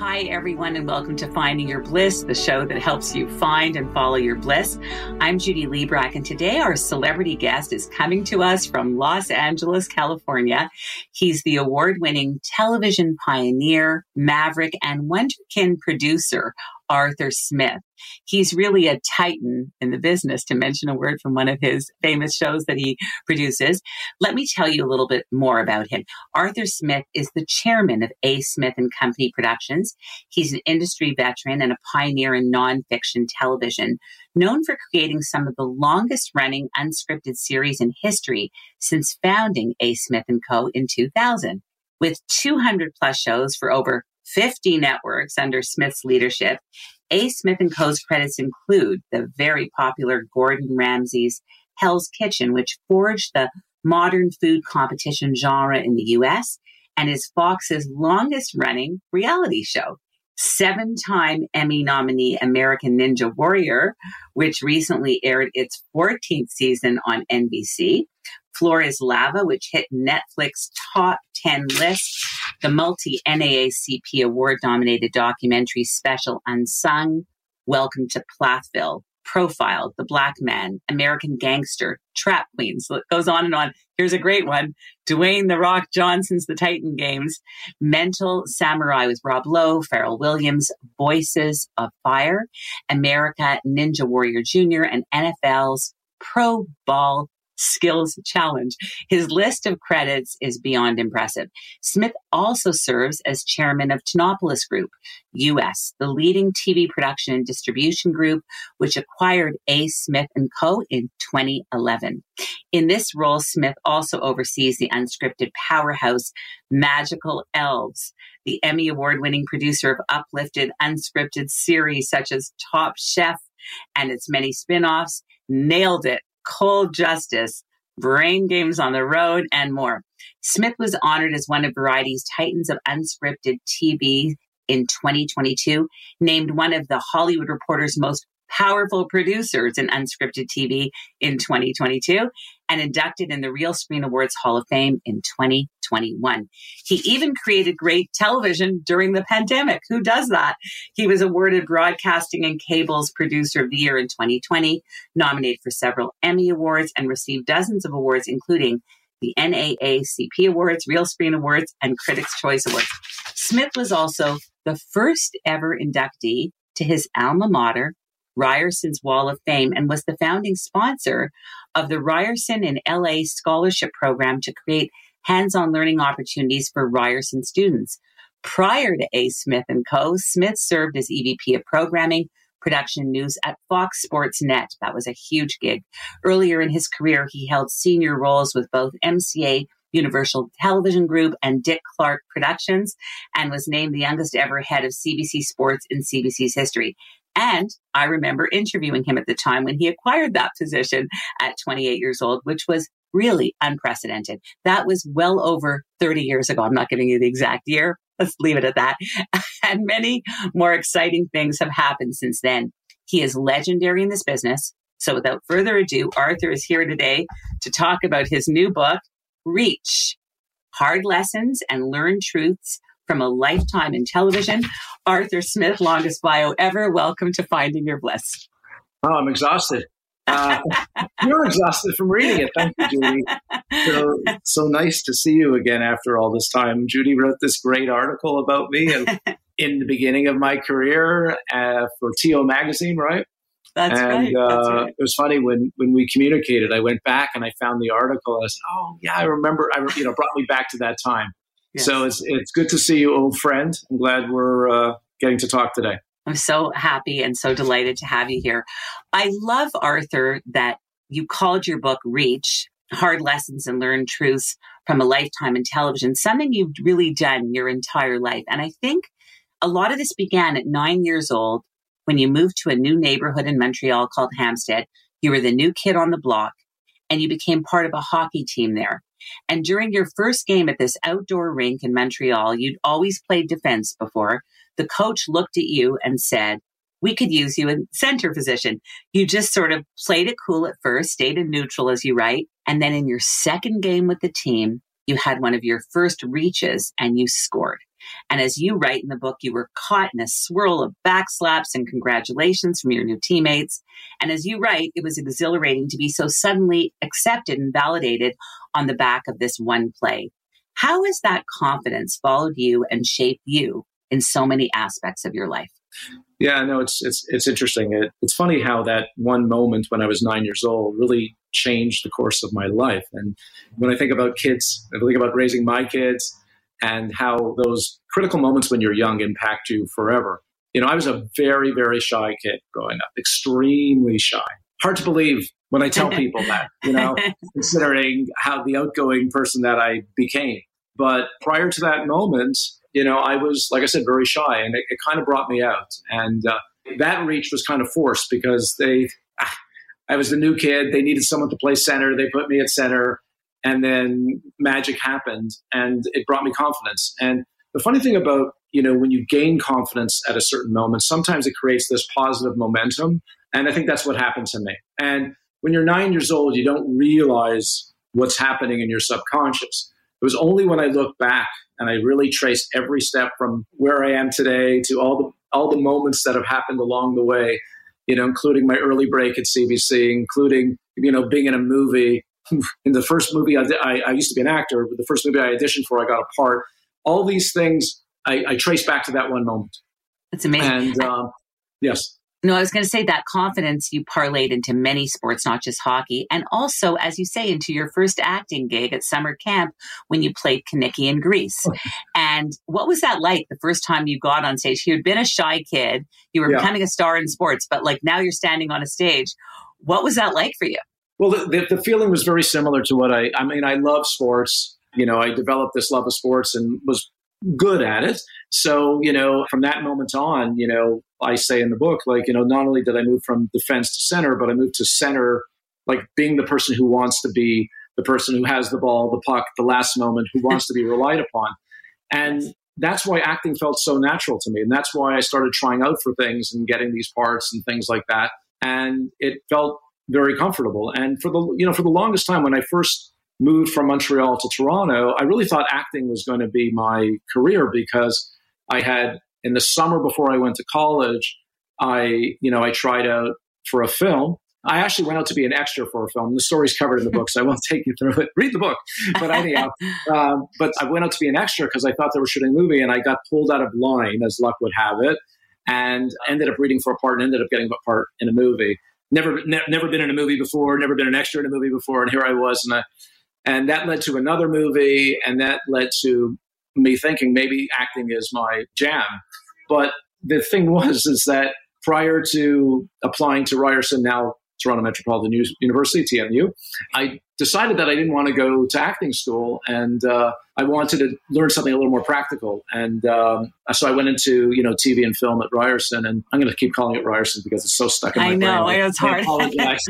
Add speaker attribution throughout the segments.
Speaker 1: Hi, everyone, and welcome to Finding Your Bliss, the show that helps you find and follow your bliss. I'm Judy Librach, and today our celebrity guest is coming to us from Los Angeles, California. He's the award winning television pioneer, maverick, and wunderkind producer Arthur Smith. He's really a titan in the business, to mention a word from one of his famous shows that he produces. Let me tell you a little bit more about him. Arthur Smith is the chairman of A. Smith and Company Productions. He's an industry veteran and a pioneer in nonfiction television, known for creating some of the longest running unscripted series in history since founding A. Smith and Co. in 2000. With 200 plus shows for over 50 networks under Smith's leadership. A. Smith & Co.'s credits include the very popular Gordon Ramsay's Hell's Kitchen, which forged the modern food competition genre in the US and is Fox's longest running reality show. Seven time Emmy nominee American Ninja Warrior, which recently aired its 14th season on NBC. Floor is Lava, which hit Netflix top 10 list. The multi NAACP award nominated documentary special Unsung, Welcome to Plathville, Profiled, The Black Man, American Gangster, Trap Queens. So it goes on and on. Here's a great one. Dwayne The Rock Johnson's The Titan Games, Mental Samurai with Rob Lowe, Pharrell Williams, Voices of Fire, America Ninja Warrior Jr., and NFL's Pro Bowl skills challenge. His list of credits is beyond impressive. Smith also serves as chairman of Tinopolis Group, US, the leading TV production and distribution group, which acquired A. Smith & Co. in 2011. In this role, Smith also oversees the unscripted powerhouse Magical Elves, the Emmy Award winning producer of uplifted unscripted series such as Top Chef and its many spin offs. Nailed it Cold Justice, Brain Games on the Road, and more. Smith was honored as one of Variety's Titans of Unscripted TV in 2022, named one of the Hollywood Reporter's most powerful producers in unscripted TV in 2022 and inducted in the Real Screen Awards Hall of Fame in 2021. He even created great television during the pandemic. Who does that? He was awarded Broadcasting and Cable's Producer of the Year in 2020, nominated for several Emmy Awards, and received dozens of awards, including the NAACP Awards, Real Screen Awards, and Critics' Choice Awards. Smith was also the first ever inductee to his alma mater, Ryerson's Wall of Fame and was the founding sponsor of the Ryerson in LA Scholarship Program to create hands-on learning opportunities for Ryerson students. Prior to A. Smith & Co., Smith served as EVP of Programming, Production News at Fox Sports Net. That was a huge gig. Earlier in his career, he held senior roles with both MCA Universal Television Group and Dick Clark Productions and was named the youngest ever head of CBC Sports in CBC's history. And I remember interviewing him at the time when he acquired that position at 28 years old, which was really unprecedented. That was well over 30 years ago. I'm not giving you the exact year. Let's leave it at that. and many more exciting things have happened since then. He is legendary in this business. So without further ado, Arthur is here today to talk about his new book, Reach Hard Lessons and Learned Truths from a lifetime in television. Arthur Smith, longest bio ever. Welcome to Finding Your Bliss.
Speaker 2: Oh, I'm exhausted. Uh, you're exhausted from reading it. Thank you, Judy. So, so nice to see you again after all this time. Judy wrote this great article about me and in the beginning of my career uh, for TO Magazine, right?
Speaker 1: That's
Speaker 2: and,
Speaker 1: right. That's
Speaker 2: uh,
Speaker 1: right.
Speaker 2: It was funny when when we communicated. I went back and I found the article. And I said, "Oh yeah, I remember." I you know brought me back to that time.
Speaker 1: Yes.
Speaker 2: So it's it's good to see you, old friend. I'm glad we're uh, getting to talk today.
Speaker 1: I'm so happy and so delighted to have you here. I love, Arthur, that you called your book Reach Hard Lessons and Learned Truths from a Lifetime in Television, something you've really done your entire life. And I think a lot of this began at nine years old when you moved to a new neighborhood in Montreal called Hampstead. You were the new kid on the block and you became part of a hockey team there. And during your first game at this outdoor rink in Montreal, you'd always played defense before. The coach looked at you and said, we could use you in center position. You just sort of played it cool at first, stayed in neutral as you write. And then in your second game with the team, you had one of your first reaches and you scored. And as you write in the book, you were caught in a swirl of backslaps and congratulations from your new teammates. And as you write, it was exhilarating to be so suddenly accepted and validated on the back of this one play. How has that confidence followed you and shaped you in so many aspects of your life?
Speaker 2: Yeah, no, it's it's it's interesting. It, it's funny how that one moment when I was nine years old really changed the course of my life. And when I think about kids, I think about raising my kids and how those critical moments when you're young impact you forever. You know, I was a very, very shy kid growing up, extremely shy. Hard to believe when I tell people that, you know, considering how the outgoing person that I became. But prior to that moment, you know, I was, like I said, very shy and it, it kind of brought me out. And uh, that reach was kind of forced because they, I was the new kid. They needed someone to play center. They put me at center and then magic happened and it brought me confidence and the funny thing about you know when you gain confidence at a certain moment sometimes it creates this positive momentum and i think that's what happened to me and when you're nine years old you don't realize what's happening in your subconscious it was only when i look back and i really trace every step from where i am today to all the all the moments that have happened along the way you know including my early break at cbc including you know being in a movie. In the first movie I, I, I, used to be an actor but the first movie i auditioned for i got a part. All these things i, I trace back to that one moment.
Speaker 1: That's amazing.
Speaker 2: And um, yes
Speaker 1: no, I was going to say that confidence you parlayed into many sports, not just hockey. And also, as you say, into your first acting gig at summer camp when you played Kenickie in Grease. Oh. And what was that like the first time you got on stage? You had been a shy kid, you were yeah. becoming a star in sports, but like now you're standing on a stage. What was that like for you?
Speaker 2: Well, the, the, feeling was very similar to what I, I mean, I love sports. You know, I developed this love of sports and was good at it. So, you know, from that moment on, you know, I say in the book, like, you know, not only did I move from defense to center, but I moved to center, like being the person who wants to be the person who has the ball, the puck, the last moment, who wants to be relied upon. And that's why acting felt so natural to me. And that's why I started trying out for things and getting these parts and things like that. And it felt very comfortable. And for the you know for the longest time when I first moved from Montreal to Toronto, I really thought acting was going to be my career because I had in the summer before I went to college, I you know I tried out for a film. I actually went out to be an extra for a film. The story's covered in the book, so I won't take you through it. Read the book. But anyhow, um, but I went out to be an extra because I thought they were shooting a movie, and I got pulled out of line, as luck would have it, and ended up reading for a part and ended up getting a part in a movie never ne- never been in a movie before, never been an extra in a movie before, and here I was, and I, and that led to another movie, and that led to me thinking maybe acting is my jam. But the thing was is that prior to applying to Ryerson, now Toronto Metropolitan University, TMU, I decided that I didn't want to go to acting school and uh, I wanted to learn something a little more practical. And um, so I went into, you know, TV and film at Ryerson and I'm going to keep calling it Ryerson because it's so stuck in my
Speaker 1: I know,
Speaker 2: brain.
Speaker 1: I know, it's hard.
Speaker 2: apologize.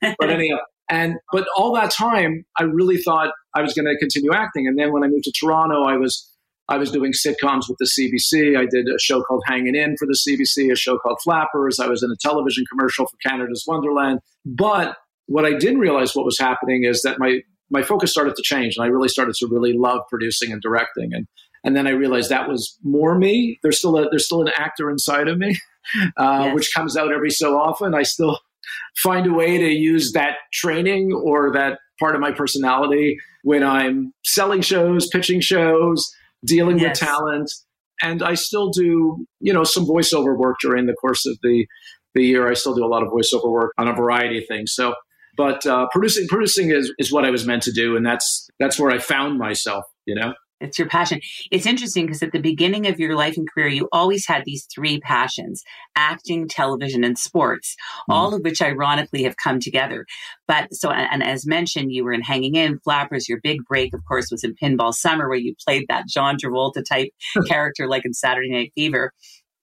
Speaker 2: but anyhow, and, but all that time I really thought I was going to continue acting. And then when I moved to Toronto, I was I was doing sitcoms with the CBC. I did a show called Hanging In for the CBC, a show called Flappers. I was in a television commercial for Canada's Wonderland. But what I didn't realize what was happening is that my my focus started to change, and I really started to really love producing and directing. And and then I realized that was more me. There's still a there's still an actor inside of me, uh, yes. which comes out every so often. I still find a way to use that training or that part of my personality when I'm selling shows, pitching shows, dealing yes. with talent. And I still do, you know, some voiceover work during the course of the the year. I still do a lot of voiceover work on a variety of things. So, but uh, producing producing is is what I was meant to do, and that's that's where I found myself. You know.
Speaker 1: It's your passion. It's interesting because at the beginning of your life and career, you always had these three passions acting, television, and sports, mm. all of which ironically have come together. But so, and as mentioned, you were in Hanging In, Flappers. Your big break, of course, was in Pinball Summer, where you played that John Travolta type character like in Saturday Night Fever.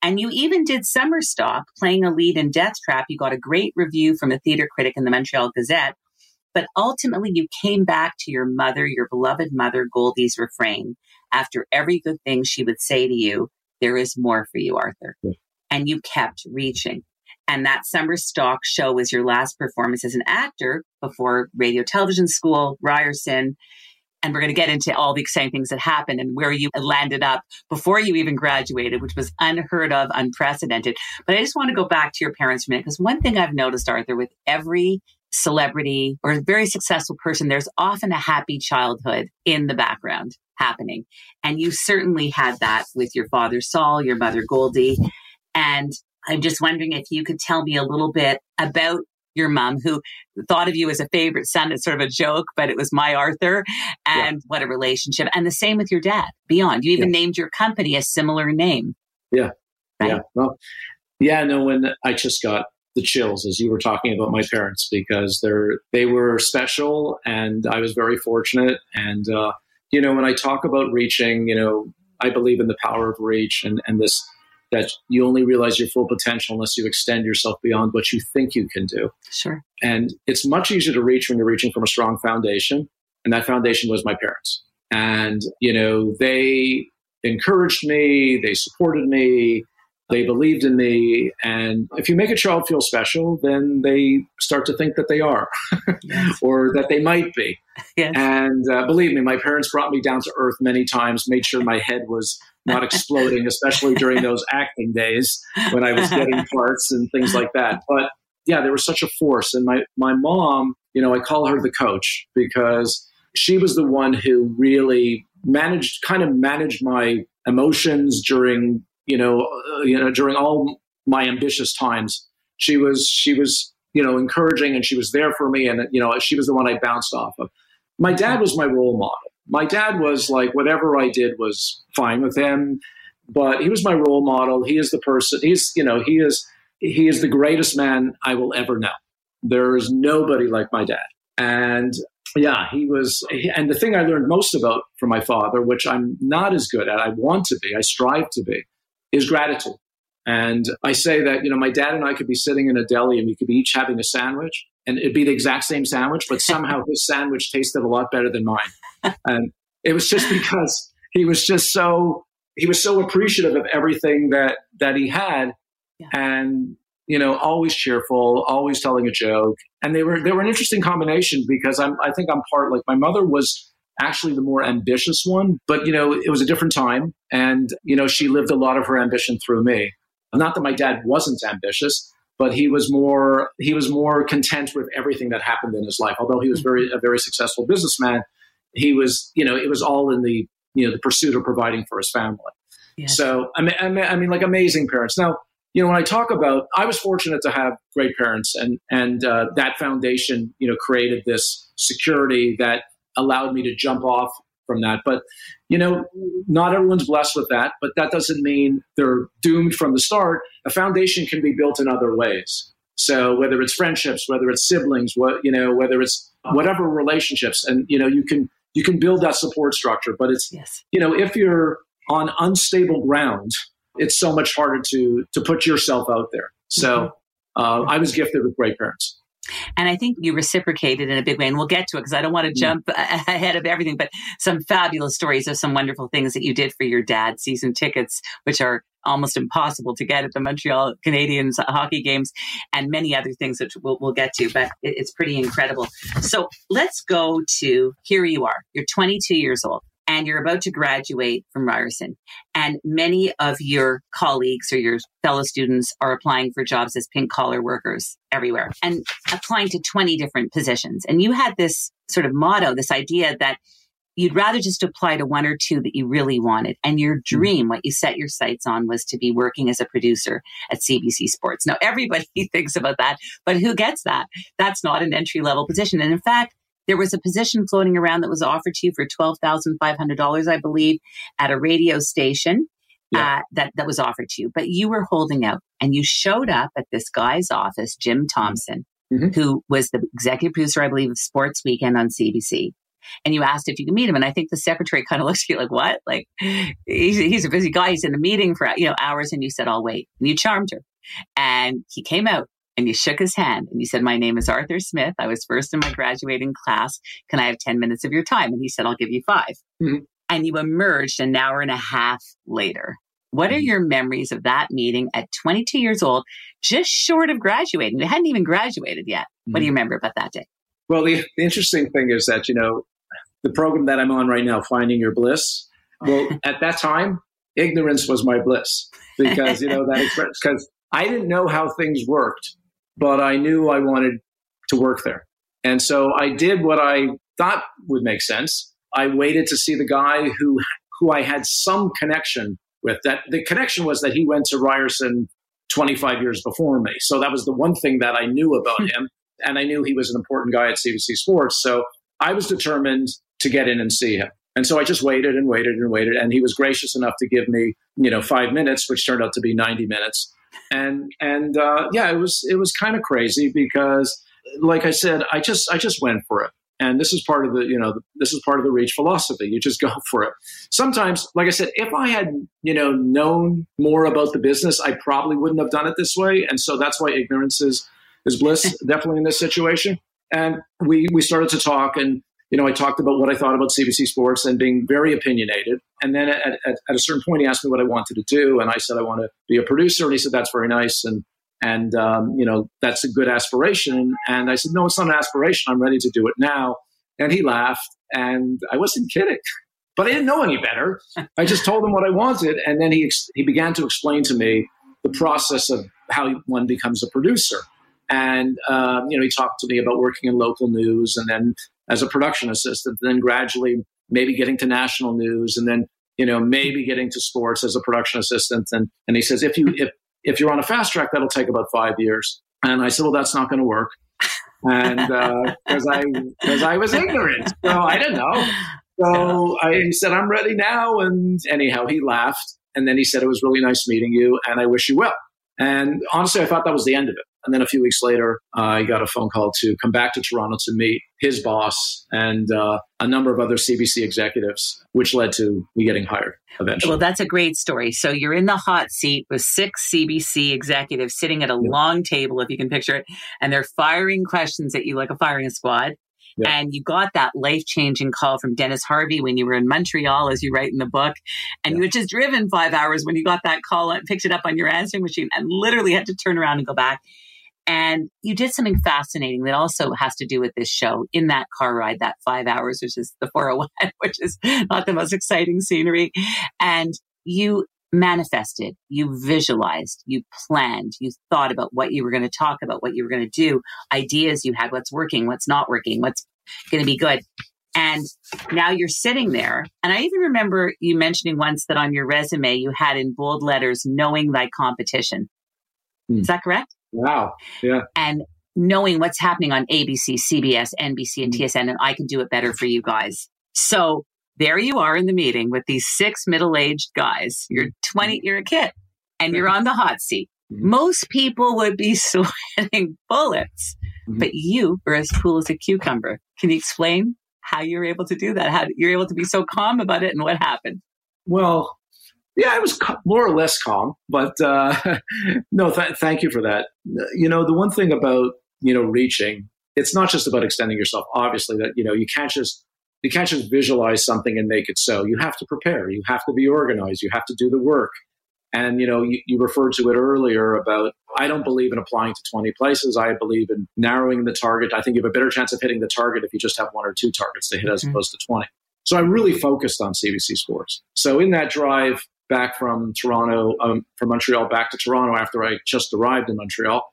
Speaker 1: And you even did summer stock playing a lead in Death Trap. You got a great review from a theater critic in the Montreal Gazette. But ultimately, you came back to your mother, your beloved mother, Goldie's refrain. After every good thing she would say to you, there is more for you, Arthur. Yeah. And you kept reaching. And that summer stock show was your last performance as an actor before radio television school, Ryerson. And we're going to get into all the exciting things that happened and where you landed up before you even graduated, which was unheard of, unprecedented. But I just want to go back to your parents for a minute because one thing I've noticed, Arthur, with every celebrity or a very successful person, there's often a happy childhood in the background happening. And you certainly had that with your father, Saul, your mother, Goldie. And I'm just wondering if you could tell me a little bit about your mom who thought of you as a favorite son. It's sort of a joke, but it was my Arthur and yeah. what a relationship. And the same with your dad, Beyond. You even yeah. named your company a similar name.
Speaker 2: Yeah. Right? Yeah. Well, yeah, no, when I just got the chills as you were talking about my parents because they're they were special and I was very fortunate and uh, you know when I talk about reaching you know I believe in the power of reach and and this that you only realize your full potential unless you extend yourself beyond what you think you can do.
Speaker 1: Sure.
Speaker 2: And it's much easier to reach when you're reaching from a strong foundation. And that foundation was my parents. And, you know, they encouraged me, they supported me, they believed in me. And if you make a child feel special, then they start to think that they are yes. or that they might be. Yes. And uh, believe me, my parents brought me down to earth many times, made sure my head was not exploding, especially during those acting days when I was getting parts and things like that. But yeah, there was such a force. And my, my mom, you know, I call her the coach because she was the one who really managed, kind of managed my emotions during, you know, uh, you know, during all my ambitious times. She was, she was, you know, encouraging and she was there for me. And, you know, she was the one I bounced off of. My dad was my role model my dad was like whatever I did was fine with him, but he was my role model. He is the person. He's you know he is he is the greatest man I will ever know. There is nobody like my dad, and yeah, he was. And the thing I learned most about from my father, which I'm not as good at, I want to be, I strive to be, is gratitude. And I say that, you know, my dad and I could be sitting in a deli and we could be each having a sandwich and it'd be the exact same sandwich, but somehow his sandwich tasted a lot better than mine and it was just because he was just so he was so appreciative of everything that that he had yeah. and you know always cheerful always telling a joke and they were they were an interesting combination because i'm i think i'm part like my mother was actually the more ambitious one but you know it was a different time and you know she lived a lot of her ambition through me not that my dad wasn't ambitious but he was more he was more content with everything that happened in his life although he was mm-hmm. very a very successful businessman he was, you know, it was all in the, you know, the pursuit of providing for his family. Yes. So, I mean, I mean, like amazing parents. Now, you know, when I talk about, I was fortunate to have great parents, and and uh, that foundation, you know, created this security that allowed me to jump off from that. But you know, not everyone's blessed with that. But that doesn't mean they're doomed from the start. A foundation can be built in other ways. So whether it's friendships, whether it's siblings, what you know, whether it's whatever relationships, and you know, you can you can build that support structure. But it's yes. you know if you're on unstable ground, it's so much harder to to put yourself out there. So mm-hmm. uh, I was gifted with great parents.
Speaker 1: And I think you reciprocated in a big way. And we'll get to it because I don't want to mm. jump ahead of everything, but some fabulous stories of some wonderful things that you did for your dad, season tickets, which are almost impossible to get at the Montreal Canadiens hockey games, and many other things that we'll, we'll get to. But it, it's pretty incredible. So let's go to here you are. You're 22 years old and you're about to graduate from Ryerson. And many of your colleagues or your fellow students are applying for jobs as pink collar workers everywhere and applying to 20 different positions. And you had this sort of motto, this idea that you'd rather just apply to one or two that you really wanted. And your mm-hmm. dream, what you set your sights on was to be working as a producer at CBC Sports. Now, everybody thinks about that, but who gets that? That's not an entry level position. And in fact, there was a position floating around that was offered to you for $12,500, I believe, at a radio station. Yeah. Uh, that that was offered to you, but you were holding out, and you showed up at this guy's office, Jim Thompson, mm-hmm. who was the executive producer, I believe, of Sports Weekend on CBC and you asked if you could meet him. And I think the secretary kind of looked at you like, what? Like, he's, he's a busy guy. He's in a meeting for, you know, hours. And you said, I'll wait. And you charmed her. And he came out and you shook his hand and you said, My name is Arthur Smith. I was first in my graduating class. Can I have 10 minutes of your time? And he said, I'll give you 5 mm-hmm. And you emerged an hour and a half later. What are mm-hmm. your memories of that meeting at 22 years old, just short of graduating? You hadn't even graduated yet. Mm-hmm. What do you mm-hmm. remember about that day?
Speaker 2: Well, the, the interesting thing is that, you know, the program that I'm on right now, Finding Your Bliss, well, at that time, ignorance was my bliss because, you know, that because I didn't know how things worked but I knew I wanted to work there. And so I did what I thought would make sense. I waited to see the guy who who I had some connection with. That the connection was that he went to Ryerson 25 years before me. So that was the one thing that I knew about hmm. him. And I knew he was an important guy at CBC Sports. So I was determined to get in and see him. And so I just waited and waited and waited. And he was gracious enough to give me, you know, five minutes, which turned out to be 90 minutes and and uh, yeah, it was it was kind of crazy because, like I said, I just I just went for it. And this is part of the, you know, this is part of the reach philosophy. You just go for it. Sometimes, like I said, if I had, you know, known more about the business, I probably wouldn't have done it this way. And so that's why ignorance is is bliss, definitely in this situation. And we we started to talk, and you know, I talked about what I thought about CBC Sports and being very opinionated. And then at, at, at, a certain point, he asked me what I wanted to do, and I said I want to be a producer, and he said that's very nice, and and um, you know that's a good aspiration. And I said no, it's not an aspiration. I'm ready to do it now. And he laughed, and I wasn't kidding. But I didn't know any better. I just told him what I wanted, and then he he began to explain to me the process of how one becomes a producer. And um, you know, he talked to me about working in local news, and then as a production assistant, then gradually maybe getting to national news, and then you know maybe getting to sports as a production assistant. And and he says if you if if you're on a fast track, that'll take about five years. And I said, well, that's not going to work, and because uh, I because I was ignorant, so I didn't know. So I said, I'm ready now. And anyhow, he laughed. And then he said, It was really nice meeting you, and I wish you well. And honestly, I thought that was the end of it. And then a few weeks later, uh, I got a phone call to come back to Toronto to meet his boss and uh, a number of other CBC executives, which led to me getting hired eventually.
Speaker 1: Well, that's a great story. So you're in the hot seat with six CBC executives sitting at a yeah. long table, if you can picture it, and they're firing questions at you like a firing squad. Yeah. And you got that life changing call from Dennis Harvey when you were in Montreal, as you write in the book. And yeah. you had just driven five hours when you got that call and picked it up on your answering machine and literally had to turn around and go back. And you did something fascinating that also has to do with this show in that car ride, that five hours, which is the 401, which is not the most exciting scenery. And you manifested, you visualized, you planned, you thought about what you were going to talk about, what you were going to do, ideas you had, what's working, what's not working, what's going to be good. And now you're sitting there. And I even remember you mentioning once that on your resume you had in bold letters, knowing thy competition. Hmm. Is that correct?
Speaker 2: Wow. Yeah.
Speaker 1: And knowing what's happening on ABC, CBS, NBC, and TSN, and I can do it better for you guys. So there you are in the meeting with these six middle aged guys. You're 20, you're a kid, and you're on the hot seat. Mm-hmm. Most people would be sweating bullets, mm-hmm. but you are as cool as a cucumber. Can you explain how you're able to do that? How you're able to be so calm about it and what happened?
Speaker 2: Well, yeah, I was more or less calm, but uh, no, th- thank you for that. You know, the one thing about you know reaching, it's not just about extending yourself. Obviously, that you know you can't just you can't just visualize something and make it so. You have to prepare. You have to be organized. You have to do the work. And you know, you, you referred to it earlier about I don't believe in applying to 20 places. I believe in narrowing the target. I think you have a better chance of hitting the target if you just have one or two targets to hit mm-hmm. as opposed to 20. So I really focused on CBC Sports. So in that drive, back from Toronto, um, from Montreal back to Toronto after I just arrived in Montreal,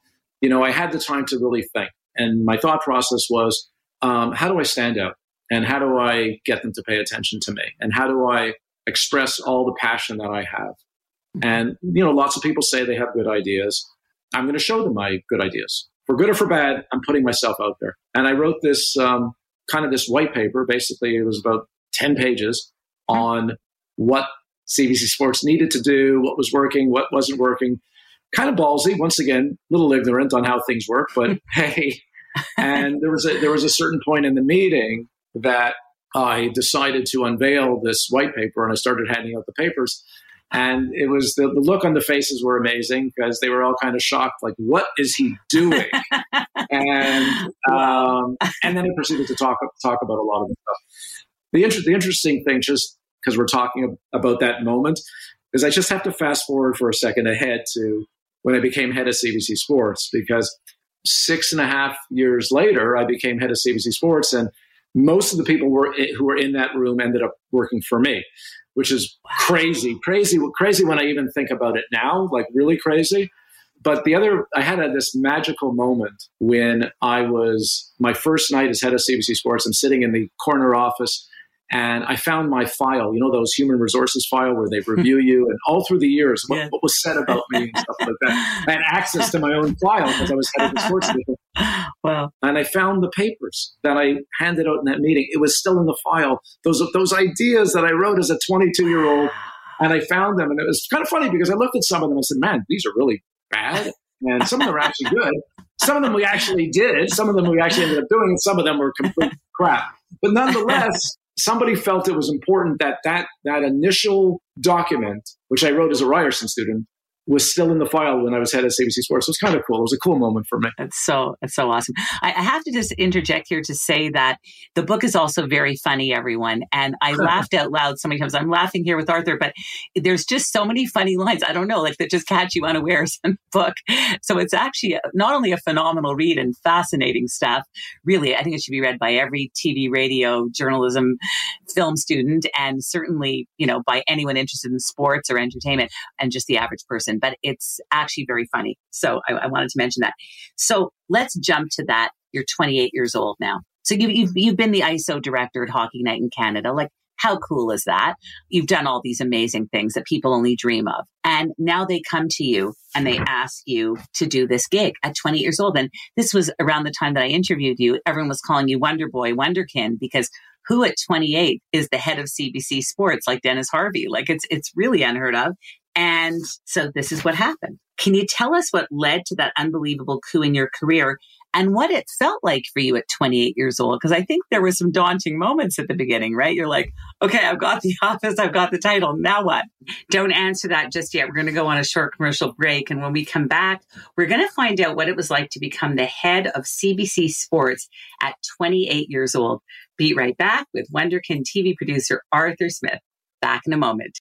Speaker 2: you know, I had the time to really think. And my thought process was, um, how do I stand out? And how do I get them to pay attention to me? And how do I express all the passion that I have? Mm-hmm. And, you know, lots of people say they have good ideas. I'm going to show them my good ideas. For good or for bad, I'm putting myself out there. And I wrote this um, kind of this white paper. Basically, it was about 10 pages mm-hmm. on what CBC Sports needed to do, what was working, what wasn't working. Kind of ballsy, once again, a little ignorant on how things work, but hey. And there was a there was a certain point in the meeting that I decided to unveil this white paper, and I started handing out the papers. And it was the, the look on the faces were amazing because they were all kind of shocked, like, what is he doing? and um, and then he proceeded to talk talk about a lot of the stuff. The, inter- the interesting thing, just because we're talking about that moment, is I just have to fast forward for a second ahead to when I became head of CBC Sports because six and a half years later, I became head of CBC Sports, and most of the people were who were in that room ended up working for me, which is crazy, crazy, crazy when I even think about it now, like really crazy. But the other, I had a, this magical moment when I was my first night as head of CBC Sports. I'm sitting in the corner office and I found my file, you know, those human resources file where they review you and all through the years, what, yeah. what, was said about me and stuff like that. I had access to my own file because I was head of the sports division. Wow. And I found the papers that I handed out in that meeting. It was still in the file. Those, those ideas that I wrote as a 22 year old. And I found them. And it was kind of funny because I looked at some of them and said, man, these are really bad. And some of them are actually good. Some of them we actually did. Some of them we actually ended up doing. And some of them were complete crap. But nonetheless, somebody felt it was important that that, that initial document, which I wrote as a Ryerson student, was still in the file when I was head of CBC Sports. So it was kind of cool. It was a cool moment for me.
Speaker 1: It's so it's so awesome. I, I have to just interject here to say that the book is also very funny, everyone. And I laughed out loud so many times. I'm laughing here with Arthur, but there's just so many funny lines. I don't know, like that just catch you unawares in the book. So it's actually not only a phenomenal read and fascinating stuff. Really, I think it should be read by every TV, radio, journalism, film student, and certainly you know by anyone interested in sports or entertainment, and just the average person but it's actually very funny. So I, I wanted to mention that. So let's jump to that. You're 28 years old now. So you, you've, you've been the ISO director at Hockey Night in Canada. Like, how cool is that? You've done all these amazing things that people only dream of. And now they come to you and they ask you to do this gig at 20 years old. And this was around the time that I interviewed you. Everyone was calling you Wonder Boy, Wunderkind, because who at 28 is the head of CBC Sports like Dennis Harvey? Like it's it's really unheard of. And so this is what happened. Can you tell us what led to that unbelievable coup in your career and what it felt like for you at 28 years old? Because I think there were some daunting moments at the beginning, right? You're like, okay, I've got the office, I've got the title. Now what? Don't answer that just yet. We're going to go on a short commercial break. And when we come back, we're going to find out what it was like to become the head of CBC Sports at 28 years old. Be right back with Wunderkind TV producer Arthur Smith. Back in a moment.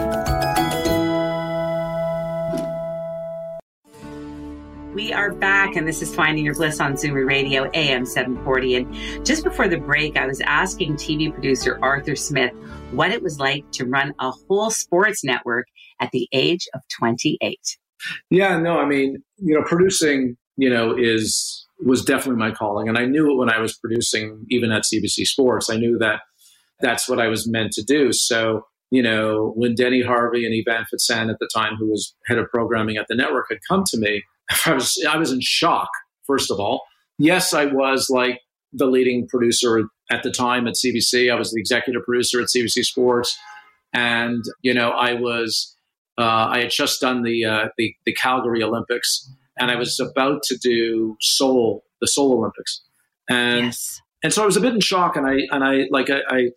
Speaker 1: We are back, and this is Finding Your Bliss on Zoomer Radio, AM 740. And just before the break, I was asking TV producer Arthur Smith what it was like to run a whole sports network at the age of 28.
Speaker 2: Yeah, no, I mean, you know, producing, you know, is was definitely my calling. And I knew it when I was producing, even at CBC Sports. I knew that that's what I was meant to do. So, you know, when Denny Harvey and Ivan Fecan at the time, who was head of programming at the network, had come to me, I was I was in shock. First of all, yes, I was like the leading producer at the time at CBC. I was the executive producer at CBC Sports, and you know, I was uh, I had just done the, uh, the the Calgary Olympics, and I was about to do Seoul, the Seoul Olympics, and yes. and so I was a bit in shock, and I and I like I, I,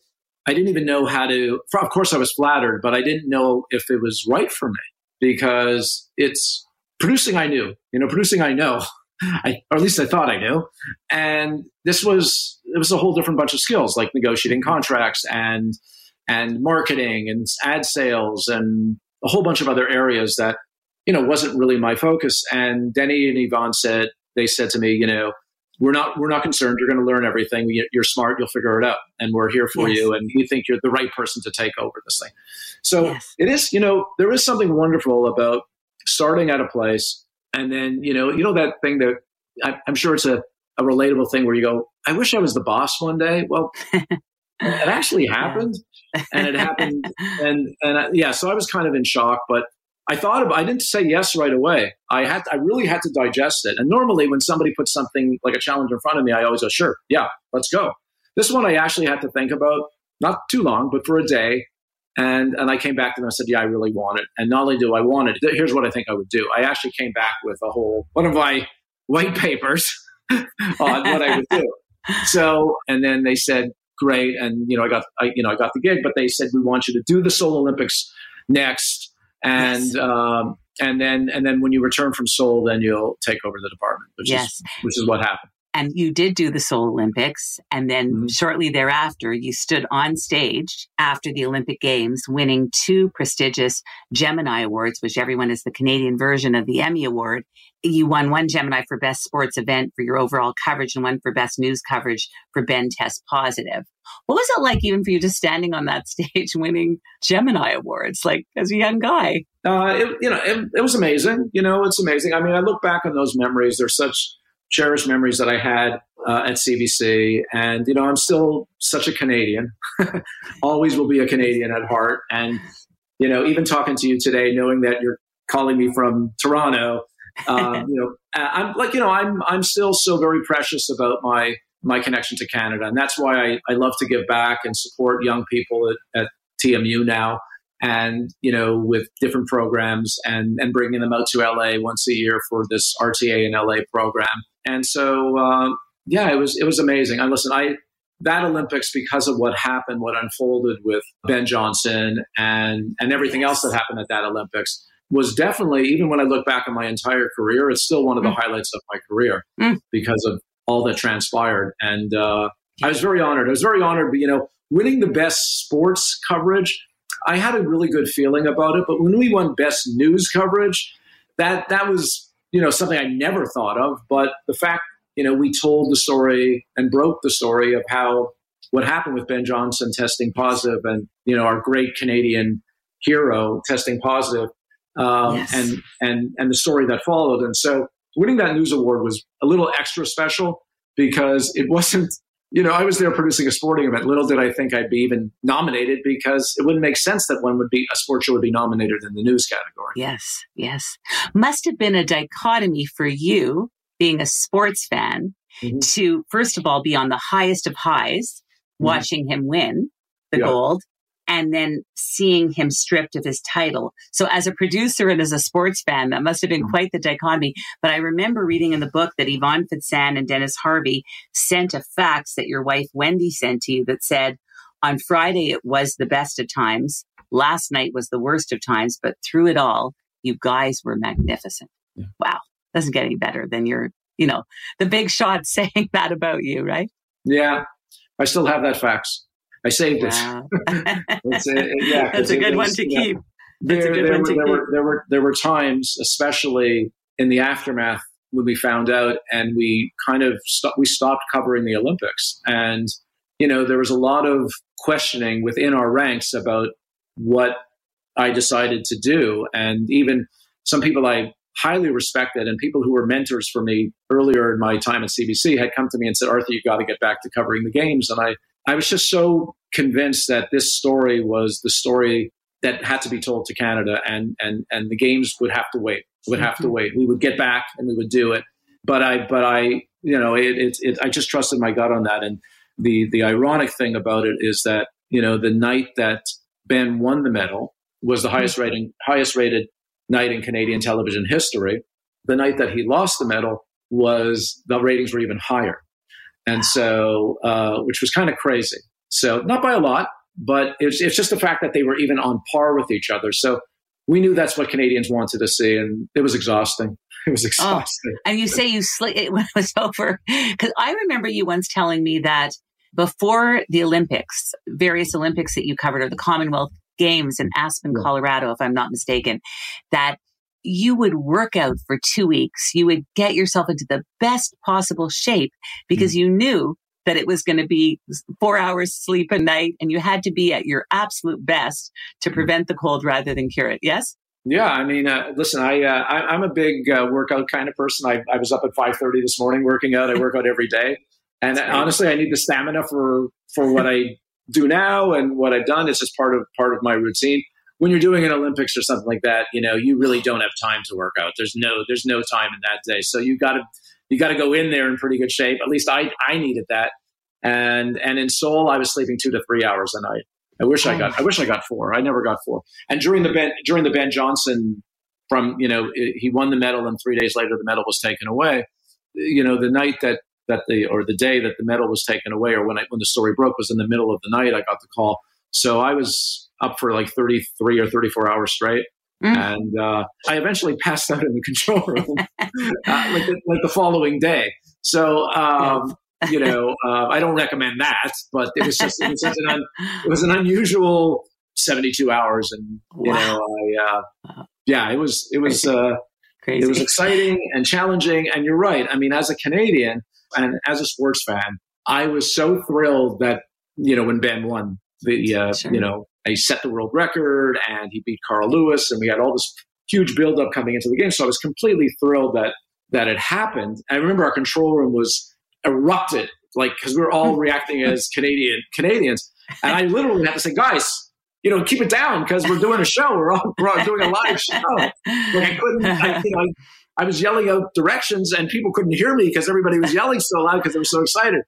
Speaker 2: I didn't even know how to. Of course, I was flattered, but I didn't know if it was right for me because it's producing. I knew, you know, producing. I know, I, or at least I thought I knew, and this was it was a whole different bunch of skills like negotiating contracts and and marketing and ad sales and a whole bunch of other areas that you know, wasn't really my focus. And Denny and Ivan said, they said to me, you know, we're not we're not concerned. You're going to learn everything. You're smart. You'll figure it out, and we're here for yes. you. And we think you're the right person to take over this thing. So yes. it is. You know, there is something wonderful about starting at a place, and then you know, you know that thing that I, I'm sure it's a a relatable thing where you go, I wish I was the boss one day. Well, it actually happened, and it happened, and and I, yeah. So I was kind of in shock, but I thought about. I didn't say yes right away. I had. I really had to digest it. And normally, when somebody puts something like a challenge in front of me, I always go, "Sure, yeah, let's go." This one, I actually had to think about not too long, but for a day. And and I came back to them and said, "Yeah, I really want it." And not only do I want it, here's what I think I would do. I actually came back with a whole one of my white papers on what I would do. So, and then they said, "Great," and you know, I got I, you know I got the gig, but they said, "We want you to do the Seoul Olympics next." and yes. um, and then and then when you return from Seoul, then you'll take over the department, which yes. is which is what happened.
Speaker 1: And you did do the Seoul Olympics, and then mm-hmm. shortly thereafter, you stood on stage after the Olympic Games, winning two prestigious Gemini Awards, which everyone is the Canadian version of the Emmy Award. You won one Gemini for Best Sports Event for your overall coverage, and one for Best News Coverage for Ben Test Positive. What was it like even for you just standing on that stage winning Gemini Awards, like as a young guy?
Speaker 2: Uh, it, you know, it, it, was amazing. You know, it's amazing. I mean, I look back on those memories. They're such cherished memories that I had uh, at CBC. And, you know, I'm still such a Canadian, always will be a Canadian at heart. And, you know, even talking to you today, knowing that you're calling me from Toronto, um, you know, I'm like, you know, I'm, I'm still so very precious about my my connection to Canada. And that's why I, I love to give back and support young people at, at TMU now and you know with different programs and and bringing them out to LA once a year for this RTA in LA program. And so um, yeah, it was it was amazing. I listen, I that Olympics because of what happened, what unfolded with Ben Johnson and and everything else that happened at that Olympics was definitely even when I look back on my entire career, it's still one of the mm. highlights of my career mm. because of all that transpired. And uh, I was very honored. I was very honored, but you know, winning the best sports coverage, I had a really good feeling about it. But when we won best news coverage, that that was you know something I never thought of. But the fact you know we told the story and broke the story of how what happened with Ben Johnson testing positive and you know our great Canadian hero testing positive, um, yes. and and and the story that followed. And so winning that news award was a little extra special because it wasn't, you know, I was there producing a sporting event. Little did I think I'd be even nominated because it wouldn't make sense that one would be a sports show would be nominated in the news category.
Speaker 1: Yes, yes. Must have been a dichotomy for you being a sports fan mm-hmm. to first of all be on the highest of highs, mm-hmm. watching him win the yeah. gold, and then seeing him stripped of his title. So as a producer and as a sports fan, that must have been mm-hmm. quite the dichotomy. But I remember reading in the book that Ivan Fecan and Dennis Harvey sent a fax that your wife Wendy sent to you that said, on Friday it was the best of times. Last night was the worst of times, but through it all, you guys were magnificent. Yeah. Wow. Doesn't get any better than your, you know, the big shot saying that about you, right?
Speaker 2: Yeah. I still have that fax. I saved wow.
Speaker 1: it. it's a, yeah, That's a good one to yeah. keep.
Speaker 2: There, there, were, there, were, there, were, there were times, especially in the aftermath, when we found out, and we kind of st- we stopped covering the Olympics, and you know there was a lot of questioning within our ranks about what I decided to do, and even some people I highly respected and people who were mentors for me earlier in my time at CBC had come to me and said, Arthur, you got to get back to covering the games. And I I was just so convinced that this story was the story that had to be told to Canada, and and and the games would have to wait. Would have to mm-hmm. wait. We would get back and we would do it. But I, but I, you know, it, it, it I just trusted my gut on that. And the the ironic thing about it is that you know the night that Ben won the medal was the highest mm-hmm. rating highest rated night in Canadian television history. The night that he lost the medal was the ratings were even higher. And so, uh, which was kind of crazy. So, not by a lot, but it's, it's just the fact that they were even on par with each other. So, we knew that's what Canadians wanted to see, and it was exhausting. It was oh, exhausting.
Speaker 1: Oh, and you say you sleep when it was over because I remember you once telling me that before the Olympics, various Olympics that you covered, or the Commonwealth Games in Aspen, Colorado, if I'm not mistaken, that you would work out for two weeks. You would get yourself into the best possible shape because mm. you knew that it was going to be four hours sleep a night and you had to be at your absolute best to mm. prevent the cold rather than cure it. Yes?
Speaker 2: Yeah, I mean, uh, listen, I, uh, I am a big uh, workout kind of person. I, I was up at 5:30 this morning working out. I work out every day, and honestly, I need the stamina for for what I do now and what I've done. It's just part of part of my routine. When you're doing an Olympics or something like that, you know, you really don't have time to work out. There's no there's no time in that day, so you got to you got to go in there in pretty good shape. At least I I needed that. And and in Seoul, I was sleeping two to three hours a night. I wish I got oh. I wish I got four. I never got four. And during the Ben during the Ben Johnson from you know he won the medal and three days later the medal was taken away. You know the night that that the or the day that the medal was taken away or when I when the story broke was in the middle of the night. I got the call. So I was up for like 33 or 34 hours straight. Mm. And uh, I eventually passed out in the control room uh, like, the, like the following day. So um, you know, uh, I don't recommend that, but it was just, it was, an, un, it was an unusual 72 hours. And, you wow. know, I, uh, yeah, it was, it was, uh, Crazy. it was exciting and challenging. And you're right. I mean, as a Canadian and as a sports fan, I was so thrilled that, you know, when Ben won the, uh, sure. you know, he set the world record and he beat Carl Lewis and we had all this huge buildup coming into the game. So I was completely thrilled that, that it happened. I remember our control room was erupted, like because we were all reacting as Canadian Canadians, and I literally had to say, guys, you know, keep it down because we're doing a show. We're all, we're all doing a live show. Like I couldn't, I, you know, I was yelling out directions, and people couldn't hear me because everybody was yelling so loud because they were so excited.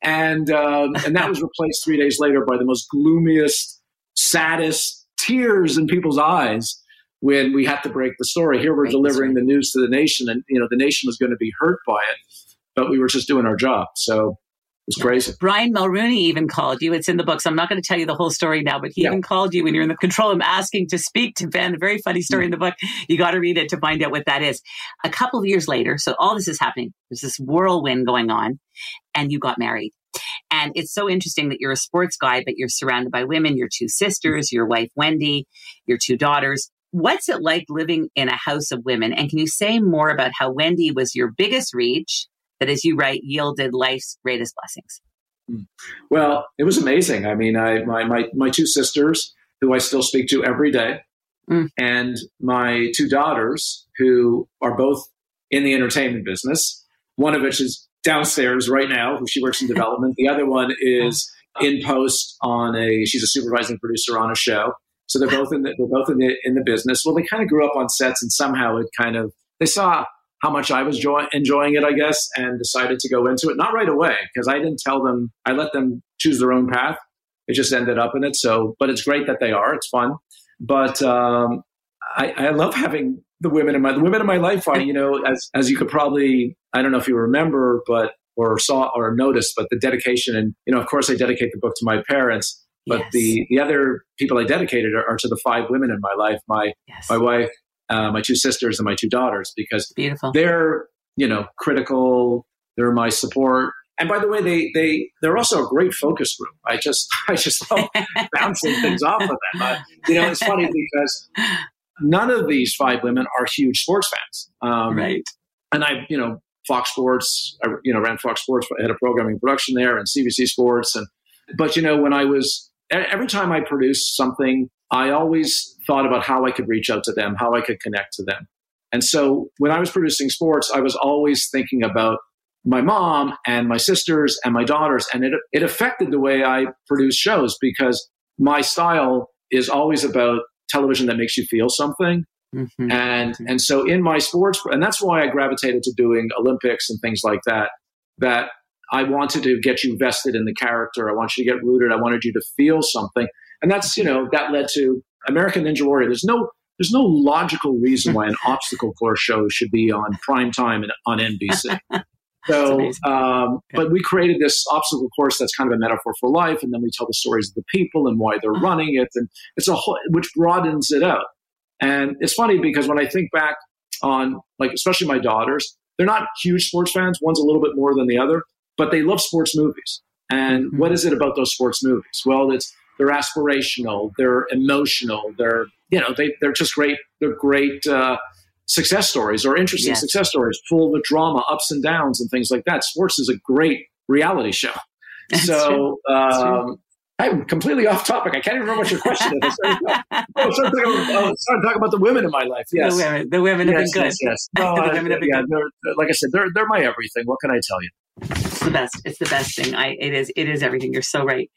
Speaker 2: And um, and that was replaced three days later by the most gloomiest, saddest tears in people's eyes when we had to break the story. Here we're delivering the news to the nation, and you know the nation was going to be hurt by it but we were just doing our job. So it it's crazy.
Speaker 1: Brian Mulroney even called you. It's in the book. So I'm not going to tell you the whole story now, but he yeah. even called you when you're in the control room asking to speak to Ben. A very funny story mm-hmm. in the book. You got to read it to find out what that is. A couple of years later, so all this is happening. There's this whirlwind going on, and you got married. And it's so interesting that you're a sports guy, but you're surrounded by women, your two sisters, your wife, Wendy, your two daughters. What's it like living in a house of women? And can you say more about how Wendy was your biggest reach that, as you write, yielded life's greatest blessings?
Speaker 2: Hmm. Well, it was amazing. I mean, I, my, my, my two sisters, who I still speak to every day, mm. and my two daughters, who are both in the entertainment business, one of which is downstairs right now, who she works in development. The other one is in post on a, she's a supervising producer on a show. So they're both in the, they're both in the, in the business. Well, they kind of grew up on sets and somehow it kind of, they saw how much I was joy- enjoying it, I guess, and decided to go into it. Not right away, because I didn't tell them, I let them choose their own path. It just ended up in it. So, but it's great that they are. It's fun. But um, I, I love having the women in my the women in my life are you know as as you could probably I don't know if you remember but or saw or noticed but the dedication and you know of course I dedicate the book to my parents but yes. the the other people I dedicated are, are, to the five women in my life my yes. my wife uh, my two sisters and my two daughters because
Speaker 1: Beautiful.
Speaker 2: they're you know critical. They're my support. And by the way, they they they're also a great focus room. I just I just love bouncing things off of them. Uh, you know, it's funny because none of these five women are huge sports fans.
Speaker 1: Um, right.
Speaker 2: And I, you know, Fox Sports, I, you know, ran Fox Sports, I had a programming production there, and CBC Sports, and but you know, when I was every time I produced something I always thought about how I could reach out to them, how I could connect to them. And so when I was producing sports, I was always thinking about my mom and my sisters and my daughters. And it, it affected the way I produce shows because my style is always about television that makes you feel something. Mm-hmm. And, mm-hmm. and so in my sports, and that's why I gravitated to doing Olympics and things like that, that I wanted to get you vested in the character. I want you to get rooted. I wanted you to feel something and that's you know that led to American Ninja Warrior. There's no there's no logical reason why an obstacle course show should be on prime time and on NBC. So, um, but we created this obstacle course that's kind of a metaphor for life, and then we tell the stories of the people and why they're uh-huh. running it, and it's a whole, which broadens it out. And it's funny because when I think back on, like, especially my daughters, they're not huge sports fans. One's a little bit more than the other, but they love sports movies. And mm-hmm. what is it about those sports movies? Well, it's they're aspirational. They're emotional. They're you know they they're just great. They're great. Uh, success stories or interesting
Speaker 1: Yes.
Speaker 2: success stories, full of drama, ups and downs, and things like that. Sports is a great reality show.
Speaker 1: That's
Speaker 2: so um, I'm completely off topic. I can't even remember what your question is. I started, talking about, oh, I started talking about the women in my life. Yes.
Speaker 1: The women, the women have
Speaker 2: yes,
Speaker 1: been good.
Speaker 2: yes, yes. No,
Speaker 1: The women have been
Speaker 2: yeah,
Speaker 1: good.
Speaker 2: like I said, they're they're my everything. What can I tell you?
Speaker 1: It's the best. It's the best thing. I it is it is everything. You're so right.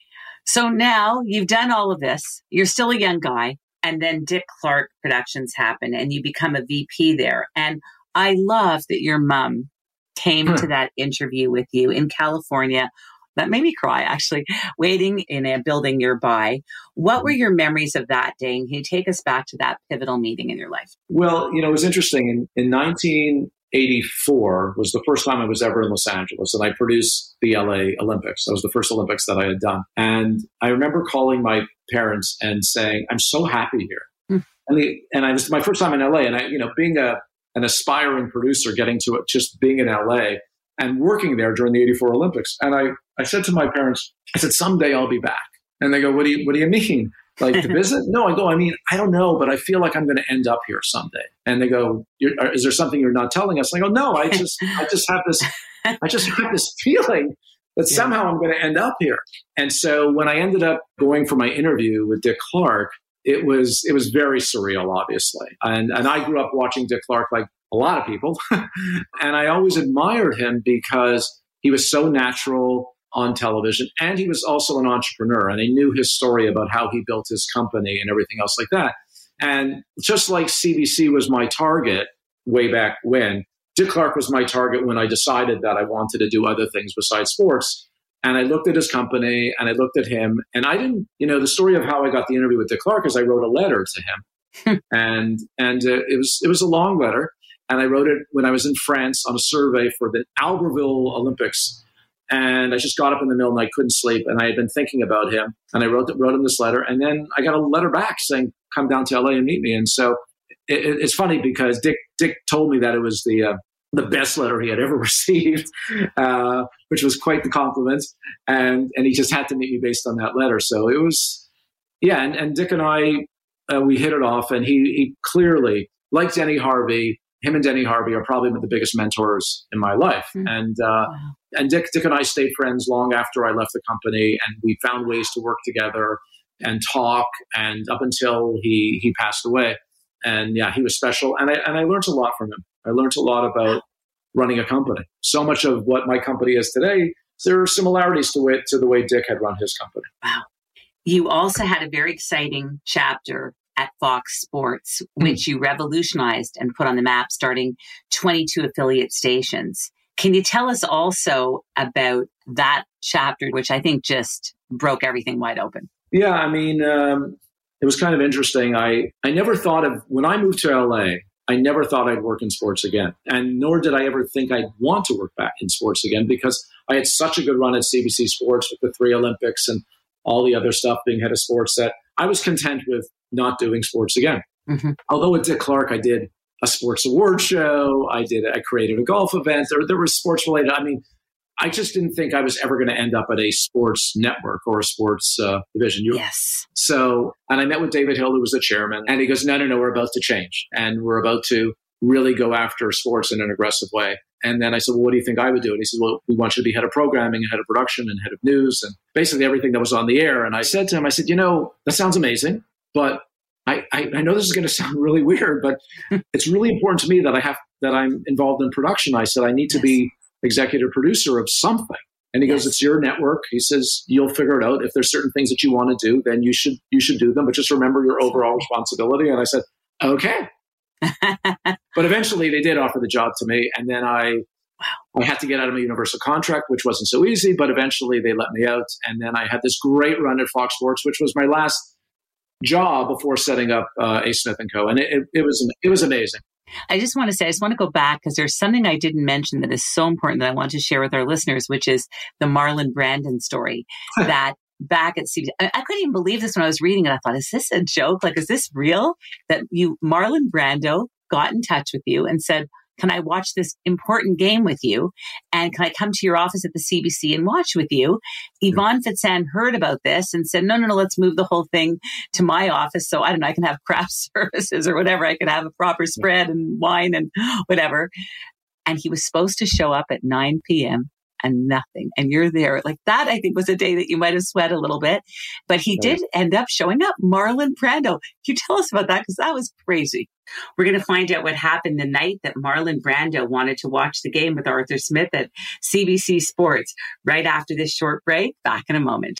Speaker 1: So now you've done all of this. You're still a young guy, and then Dick Clark Productions happen, and you become a VP there. And I love that your mom came
Speaker 2: Hmm.
Speaker 1: to that interview with you in California. That made me cry, actually, waiting in a building nearby. What were your memories of that day? And can you take us back to that pivotal meeting in your life?
Speaker 2: Well, you know, it was interesting. In, in 1984 was the first time I was ever in Los Angeles, and I produced the LA Olympics. That was the first Olympics that I had done. And I remember calling my parents and saying, "I'm so happy here."
Speaker 1: Hmm.
Speaker 2: And the, and I was my first time in LA, and I, you know, being a an aspiring producer, getting to it, just being in LA and working there during the '84 Olympics. And I I said to my parents, I said, "Someday I'll be back." And they go, "What do you What do you mean?" like to visit? No, I go. I mean, I don't know, but I feel like I'm going to end up here someday. And they go, you're, "Is there something you're not telling us?" And I go, "No, I just, I just have this, I just have this feeling that
Speaker 1: Yeah.
Speaker 2: somehow I'm going to end up here." And so when I ended up going for my interview with Dick Clark, it was, it was very surreal, obviously. And and I grew up watching Dick Clark like a lot of people, and I always admired him because he was so natural on television and he was also an entrepreneur and I knew his story about how he built his company and everything else like that. And just like CBC was my target way back when, Dick Clark was my target when I decided that I wanted to do other things besides sports. And I looked at his company and I looked at him and I didn't, you know, the story of how I got the interview with Dick Clark is I wrote a letter to him. and and uh, it was it was a long letter and I wrote it when I was in France on a survey for the Albertville Olympics and I just got up in the middle and I couldn't sleep. And I had been thinking about him, and I wrote wrote him this letter, and then I got a letter back saying, "Come down to LA and meet me." And so it, it- it's funny because Dick Dick told me that it was the uh, the best letter he had ever received, uh, which was quite the compliment, and and he just had to meet me based on that letter. So it was, yeah. And, and Dick and I uh, we hit it off, and he he clearly like Denny Harvey. Him and Denny Harvey are probably the biggest mentors in my life,
Speaker 1: Hmm.
Speaker 2: and uh,
Speaker 1: Wow.
Speaker 2: and Dick, Dick and I stayed friends long after I left the company, and we found ways to work together and talk, and up until he he passed away. And yeah, he was special, and I and I learned a lot from him. I learned a lot about running a company. So much of what my company is today, there are similarities to it to the way Dick had run his company. Wow.
Speaker 1: You also had a very exciting chapter at Fox Sports, which you revolutionized and put on the map, starting 22 affiliate stations. Can you tell us also about that chapter, which I think just broke everything wide open?
Speaker 2: Yeah, I mean, um, it was kind of interesting. I, I never thought of, when I moved to LA, I never thought I'd work in sports again. And nor did I ever think I'd want to work back in sports again because I had such a good run at CBC Sports with the three Olympics and all the other stuff being head of sports that I was content with not doing sports again.
Speaker 1: Mhm.
Speaker 2: Although at Dick Clark, I did a sports award show. I did, I created a golf event. There, there was sports related. I mean, I just didn't think I was ever going to end up at a sports network or a sports uh, division. You,
Speaker 1: Yes.
Speaker 2: so, and I met with David Hill, who was the chairman, and he goes, No, no, no, we're about to change. And we're about to really go after sports in an aggressive way. And then I said, Well, what do you think I would do? And he said, Well, we want you to be head of programming and head of production and head of news and basically everything that was on the air. And I said to him, I said, You know, that sounds amazing, but I, I, I know this is going to sound really weird, but it's really important to me that I have that I'm involved in production. I said, I need to
Speaker 1: Yes.
Speaker 2: be executive producer of something. And he goes, "It's your network." He says, "You'll figure it out. If there's certain things that you want to do, then you should you should do them. But just remember your overall responsibility." And I said, "Okay." But eventually, they did offer the job to me, and then I I had to get out of my Universal contract, which wasn't so easy. But eventually, they let me out, and then I had this great run at Fox Sports, which was my last job before setting up uh, A Smith and Co. And it, it, was it was amazing.
Speaker 1: I just want to say, I just want to go back because there's something I didn't mention that is so important that I want to share with our listeners, which is the Marlon Brando story. that back at CBC, I, I couldn't even believe this when I was reading it. I thought, is this a joke? Like, is this real? That you, Marlon Brando, got in touch with you and said, can I watch this important game with you? And can I come to your office at the CBC and watch with you? Ivan Fecan heard about this and said, no, no, no, let's move the whole thing to my office. So I don't know, I can have craft services or whatever. I can have a proper spread and wine and whatever. And he was supposed to show up at 9 p.m and nothing. And you're there. Like that, I think was a day that you might have sweat a little bit. But he did end up showing up, Marlon Brando. Can you tell us about that? Because that was crazy. We're going to find out what happened the night that Marlon Brando wanted to watch the game with Arthur Smith at CBC Sports right after this short break. Back in a moment.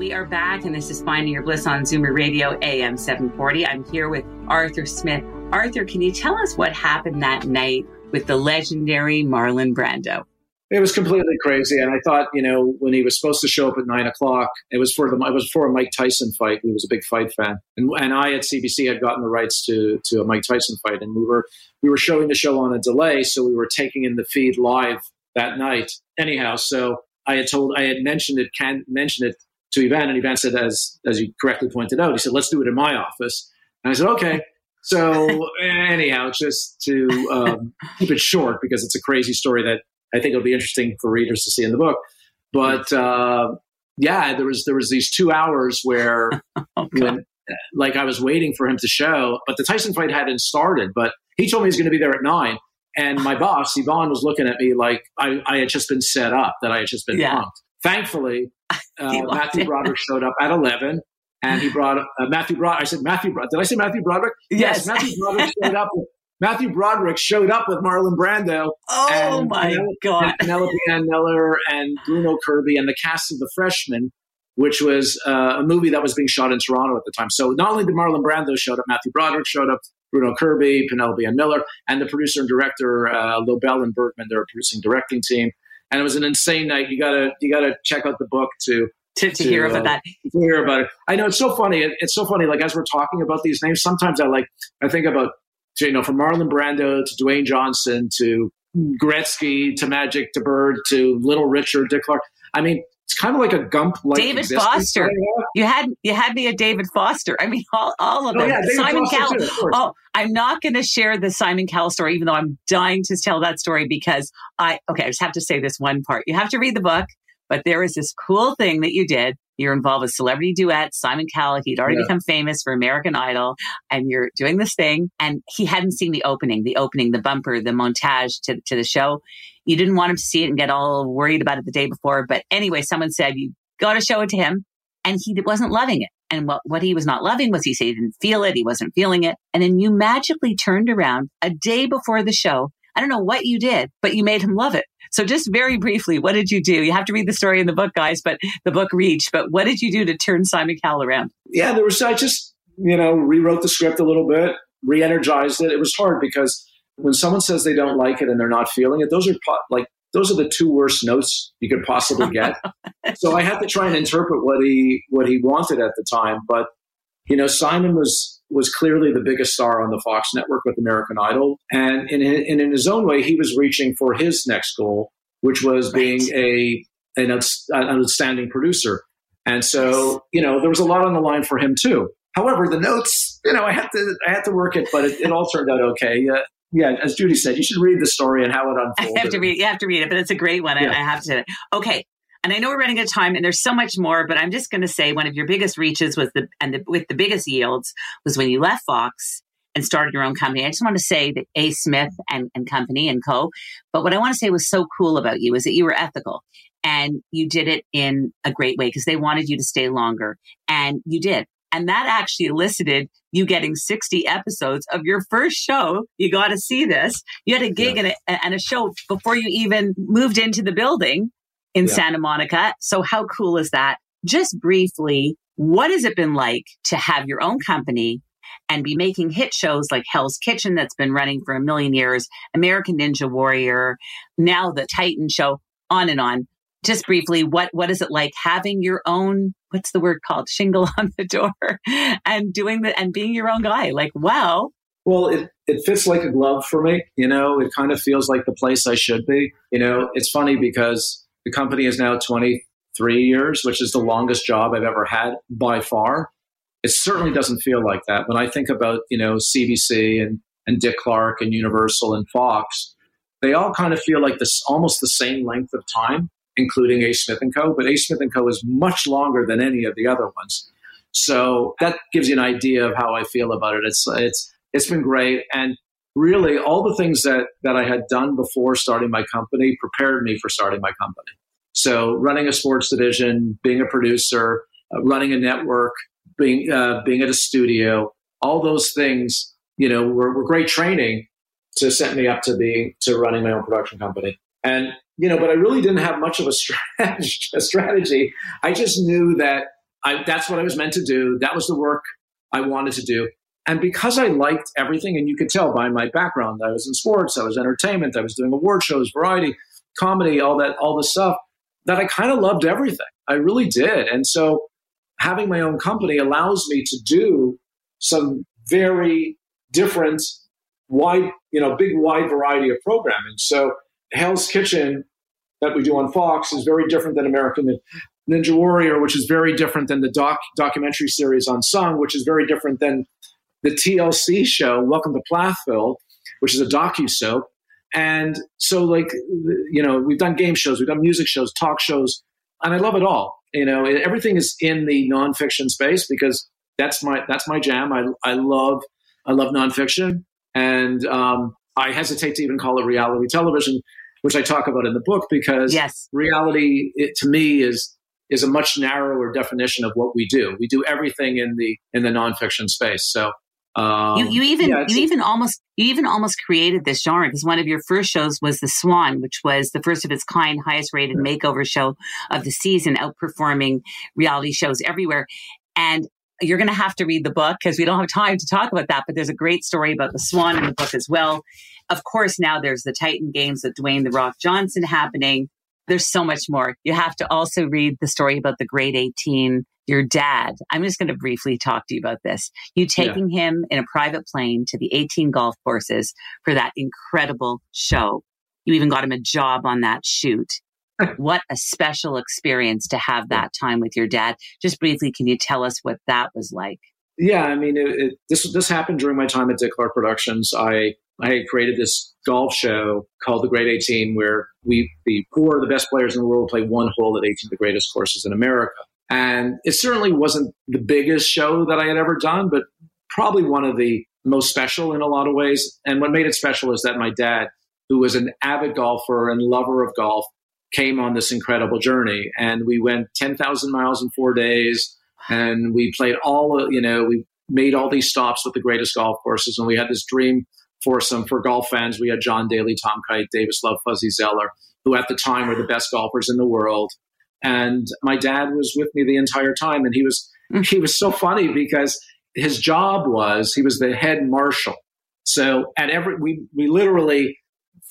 Speaker 1: We are back, and this is Finding Your Bliss on Zoomer Radio AM 740. I'm here with Arthur Smith. Arthur, can you tell us what happened that night with the legendary Marlon Brando?
Speaker 2: It was completely crazy, and I thought, you know, when he was supposed to show up at nine o'clock, it was for the it was for a Mike Tyson fight. He was a big fight fan, and, and I at CBC had gotten the rights to to a Mike Tyson fight, and we were we were showing the show on a delay, so we were taking in the feed live that night. Anyhow, so I had told I had mentioned it can mentioned it to Ivan, and Ivan said, as as you correctly pointed out, he said, "Let's do it in my office," and I said, "Okay." So anyhow, just to um, keep it short because it's a crazy story that I think it'll be interesting for readers to see in the book. But uh, yeah, there was there was these two hours where oh, when like I was waiting for him to show, but the Tyson fight hadn't started. But he told me he's going to be there at nine. And my boss, Ivan, was looking at me like I, I had just been set up, that I had just been yeah. punked. Thankfully, uh, Matthew Broderick showed up at 11 and he brought uh, Matthew Broderick. I said, Matthew, Broderick. did I say Matthew Broderick?
Speaker 1: Yes.
Speaker 2: yes Matthew Broderick showed up Matthew Broderick showed up with Marlon Brando.
Speaker 1: Oh my Penelope,
Speaker 2: God. Penelope Ann Miller and Bruno Kirby and the cast of The Freshman, which was uh, a movie that was being shot in Toronto at the time. So not only did Marlon Brando showed up, Matthew Broderick showed up, Bruno Kirby, Penelope Ann Miller, and the producer and director uh, Lobell and Bergman, their producing directing team. And it was an insane night. You gotta you gotta check out the book to
Speaker 1: to, to, to, hear about uh, that.
Speaker 2: To hear about it. I know it's so funny. It, it's so funny. Like as we're talking about these names, sometimes I like I think about to, you know, from Marlon Brando to Dwayne Johnson to Gretzky to Magic to Bird to Little Richard, to Clark. I mean, it's kind of like a Gump like
Speaker 1: David Foster. You had you had me a David Foster. I mean, all, all of oh, them. Yeah, Simon Cowell. Oh, I'm not going to share the Simon Cowell story, even though I'm dying to tell that story because I okay. I just have to say this one part. You have to read the book, but there is this cool thing that you did you're involved with celebrity duet, Simon Cowell. He'd already yeah. become famous for American Idol, and you're doing this thing. And he hadn't seen the opening, the opening, the bumper, the montage to, to the show. You didn't want him to see it and get all worried about it the day before. But anyway, someone said you got to show it to him, and he wasn't loving it. And what, what he was not loving was he said he didn't feel it. He wasn't feeling it. And then you magically turned around a day before the show. I don't know what you did, but you made him love it. So just very briefly, what did you do? You have to read the story in the book, guys, but the book Reach. But what did you do to turn Simon Cowell around?
Speaker 2: Yeah, there was I just you know rewrote the script a little bit, re-energized it. It was hard because when someone says they don't like it and they're not feeling it, those are po- like those are the two worst notes you could possibly get. so I had to try and interpret what he what he wanted at the time. But you know, Simon was was clearly the biggest star on the Fox network with American Idol. And in, in, in his own way, he was reaching for his next goal, which was being a, an, outstanding producer. And so, you know, there was a lot on the line for him too. However, the notes, you know, I had to, I had to work it, but it, it all turned out okay. Uh, yeah, as Judy said, you should read the story and how it unfolded.
Speaker 1: I have to read. You have to read it, but it's a great one. Yeah. I have to. Okay, and I know we're running out of time and there's so much more, but I'm just going to say one of your biggest reaches was the, and the, with the biggest yields was when you left Fox and started your own company. I just want to say that A. Smith and, and Company and Co. But what I want to say was so cool about you is that you were ethical and you did it in a great way because they wanted you to stay longer and you did. And that actually elicited you getting 60 episodes of your first show. You got to see this. You had a gig yeah. and, a, and a show before you even moved into the building in yeah. Santa Monica. So how cool is that? Just briefly, what has it been like to have your own company and be making hit shows like Hell's Kitchen that's been running for a million years, American Ninja Warrior, now the Titan show, on and on. Just briefly, what what is it like having your own what's the word called shingle on the door and doing the and being your own guy? Like, wow.
Speaker 2: Well, it, it fits like a glove for me. You know, it kind of feels like the place I should be. You know, it's funny because the company is now 23 years, which is the longest job I've ever had by far. It certainly doesn't feel like that. When I think about, you know, CBC and, and Dick Clark and Universal and Fox, they all kind of feel like this almost the same length of time, including A. Smith and Co. But A. Smith and Co. is much longer than any of the other ones. So that gives you an idea of how I feel about it. It's it's it's been great, and really all the things that that I had done before starting my company prepared me for starting my company. So running a sports division, being a producer, uh, running a network, being uh, being at a studio, all those things, you know, were, were great training to set me up to be to running my own production company. And you know, but I really didn't have much of a strategy. A strategy. I just knew that I, that's what I was meant to do. That was the work I wanted to do. And because I liked everything, and you could tell by my background, I was in sports, I was entertainment, I was doing award shows, variety, comedy, all that, all the stuff, that I kind of loved everything. I really did. And so having my own company allows me to do some very different, wide, you know, big, wide variety of programming. So Hell's Kitchen that we do on Fox is very different than American Ninja Warrior, which is very different than the doc documentary series Unsung, which is very different than the TLC show Welcome to Plathville, which is a docu soap. And so, like, you know, we've done game shows, we've done music shows, talk shows, and I love it all. You know, everything is in the nonfiction space because that's my that's my jam. I I love I love nonfiction, and um, I hesitate to even call it reality television, which I talk about in the book because
Speaker 1: yes.
Speaker 2: reality it, to me is is a much narrower definition of what we do. We do everything in the in the nonfiction space. So
Speaker 1: um, you, you even yeah, you even almost you even almost created this genre because one of your first shows was The Swan, which was the first of its kind, highest rated makeover show of the season, outperforming reality shows everywhere. And you're going to have to read the book because we don't have time to talk about that. But there's a great story about the Swan in the book as well. Of course, now there's the Titan Games with Dwayne the Rock Johnson happening. There's so much more. You have to also read the story about the Great 18 your dad, I'm just going to briefly talk to you about this. You taking yeah. him in a private plane to the 18 golf courses for that incredible show. You even got him a job on that shoot. what a special experience to have that time with your dad. Just briefly, can you tell us what that was like?
Speaker 2: Yeah, I mean, it, it, this this happened during my time at Dick Clark Productions. I I created this golf show called the Great 18, where we the four of the best players in the world play one hole at 18 of the greatest courses in America. And it certainly wasn't the biggest show that I had ever done, but probably one of the most special in a lot of ways. And what made it special is that my dad, who was an avid golfer and lover of golf, came on this incredible journey. And we went 10,000 miles in four days. And we played all, you know, we made all these stops with the greatest golf courses. And we had this dream foursome for golf fans. We had John Daly, Tom Kite, Davis Love, Fuzzy Zoeller, who at the time were the best golfers in the world. And my dad was with me the entire time. And he was, mm. he was so funny because his job was, he was the head marshal. So at every, we, we literally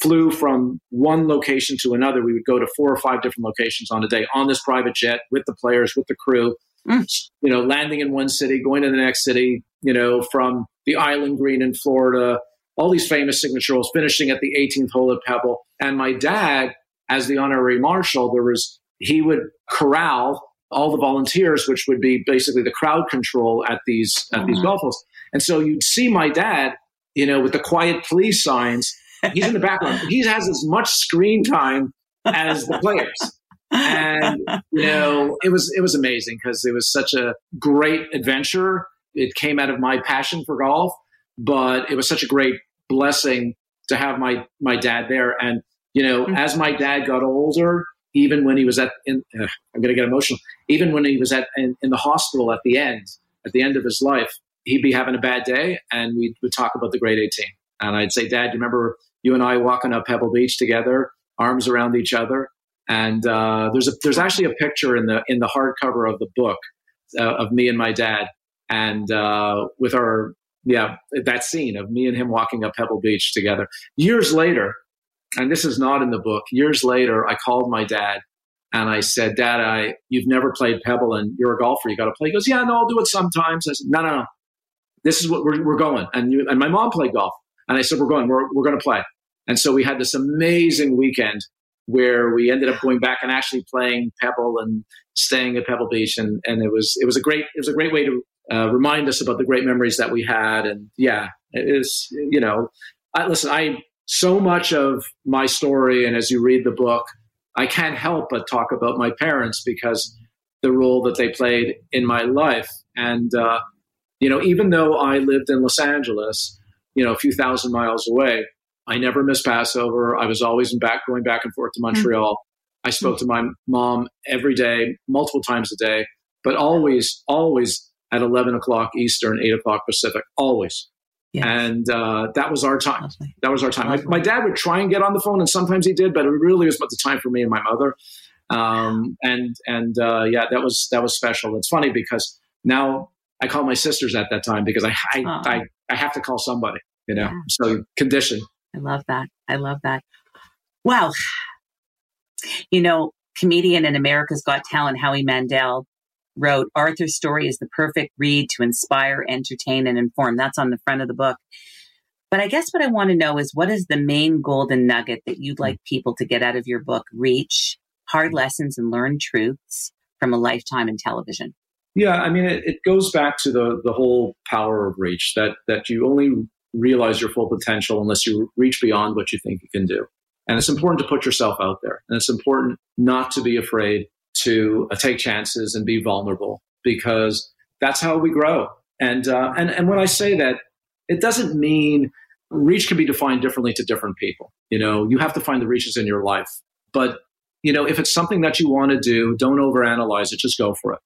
Speaker 2: flew from one location to another. We would go to four or five different locations on a day on this private jet with the players, with the crew, mm. you know, landing in one city, going to the next city, you know, from the Island Green in Florida, all these famous signature holes, finishing at the 18th hole at Pebble. And my dad, as the honorary marshal, there was he would corral all the volunteers, which would be basically the crowd control at these at these mm-hmm. golf holes. And so you'd see my dad, you know, with the quiet please signs. He's in the background. he has as much screen time as the players. And you know, it was it was amazing because it was such a great adventure. It came out of my passion for golf, but it was such a great blessing to have my my dad there. And you know, mm-hmm. as my dad got older, even when he was at, in, uh, I'm going to get emotional, even when he was at in, in, the hospital at the end, at the end of his life, he'd be having a bad day, and we would talk about the Great 18. And I'd say, Dad, you remember you and I walking up Pebble Beach together, arms around each other? And uh, there's a, there's actually a picture in the in the hardcover of the book uh, of me and my dad, and uh, with our yeah that scene of me and him walking up Pebble Beach together. Years later, and this is not in the book. Years later, I called my dad and I said, Dad, I you've never played Pebble and you're a golfer. You got to play. He goes, Yeah, no, I'll do it sometimes. I said, No, no, no. This is what we're, we're going. And you, and my mom played golf. And I said, We're going. We're, we're going to play. And so we had this amazing weekend where we ended up going back and actually playing Pebble and staying at Pebble Beach, and and it was it was a great it was a great way to uh, remind us about the great memories that we had, and yeah, it is you know, I, listen, I so much of my story, and as you read the book, I can't help but talk about my parents because the role that they played in my life, and uh, you know, even though I lived in Los Angeles, you know, a few thousand miles away, I never missed Passover. I was always in back going back and forth to Montreal. Mm-hmm. I spoke to my mom every day, multiple times a day, but always, always at 11 o'clock Eastern, 8 o'clock Pacific, always. Yes. And uh, that was our time. Lovely. That was our time. My, my, dad would try and get on the phone, and sometimes he did, but it really was about the time for me and my mother. Um, and and uh, yeah, that was that was special. It's funny because now I call my sisters at that time because I I, I, I have to call somebody, you know. Yeah. So condition.
Speaker 1: I love that. I love that. Wow. You know, comedian in America's Got Talent, Howie Mandel, wrote Arthur's story is the perfect read to inspire, entertain, and inform. That's on the front of the book. But I guess what I want to know is what is the main golden nugget that you'd like people to get out of your book, Reach, Hard Lessons and Learn Truths from a Lifetime in Television?
Speaker 2: Yeah, I mean, it, it goes back to the, the whole power of reach that, that you only realize your full potential unless you reach beyond what you think you can do. And it's important to put yourself out there. And it's important not to be afraid to uh, take chances and be vulnerable because that's how we grow. And, uh, and, and when I say that, it doesn't mean reach can be defined differently to different people. You know, you have to find the reaches in your life. But, you know, if it's something that you want to do, don't overanalyze it, just go for it.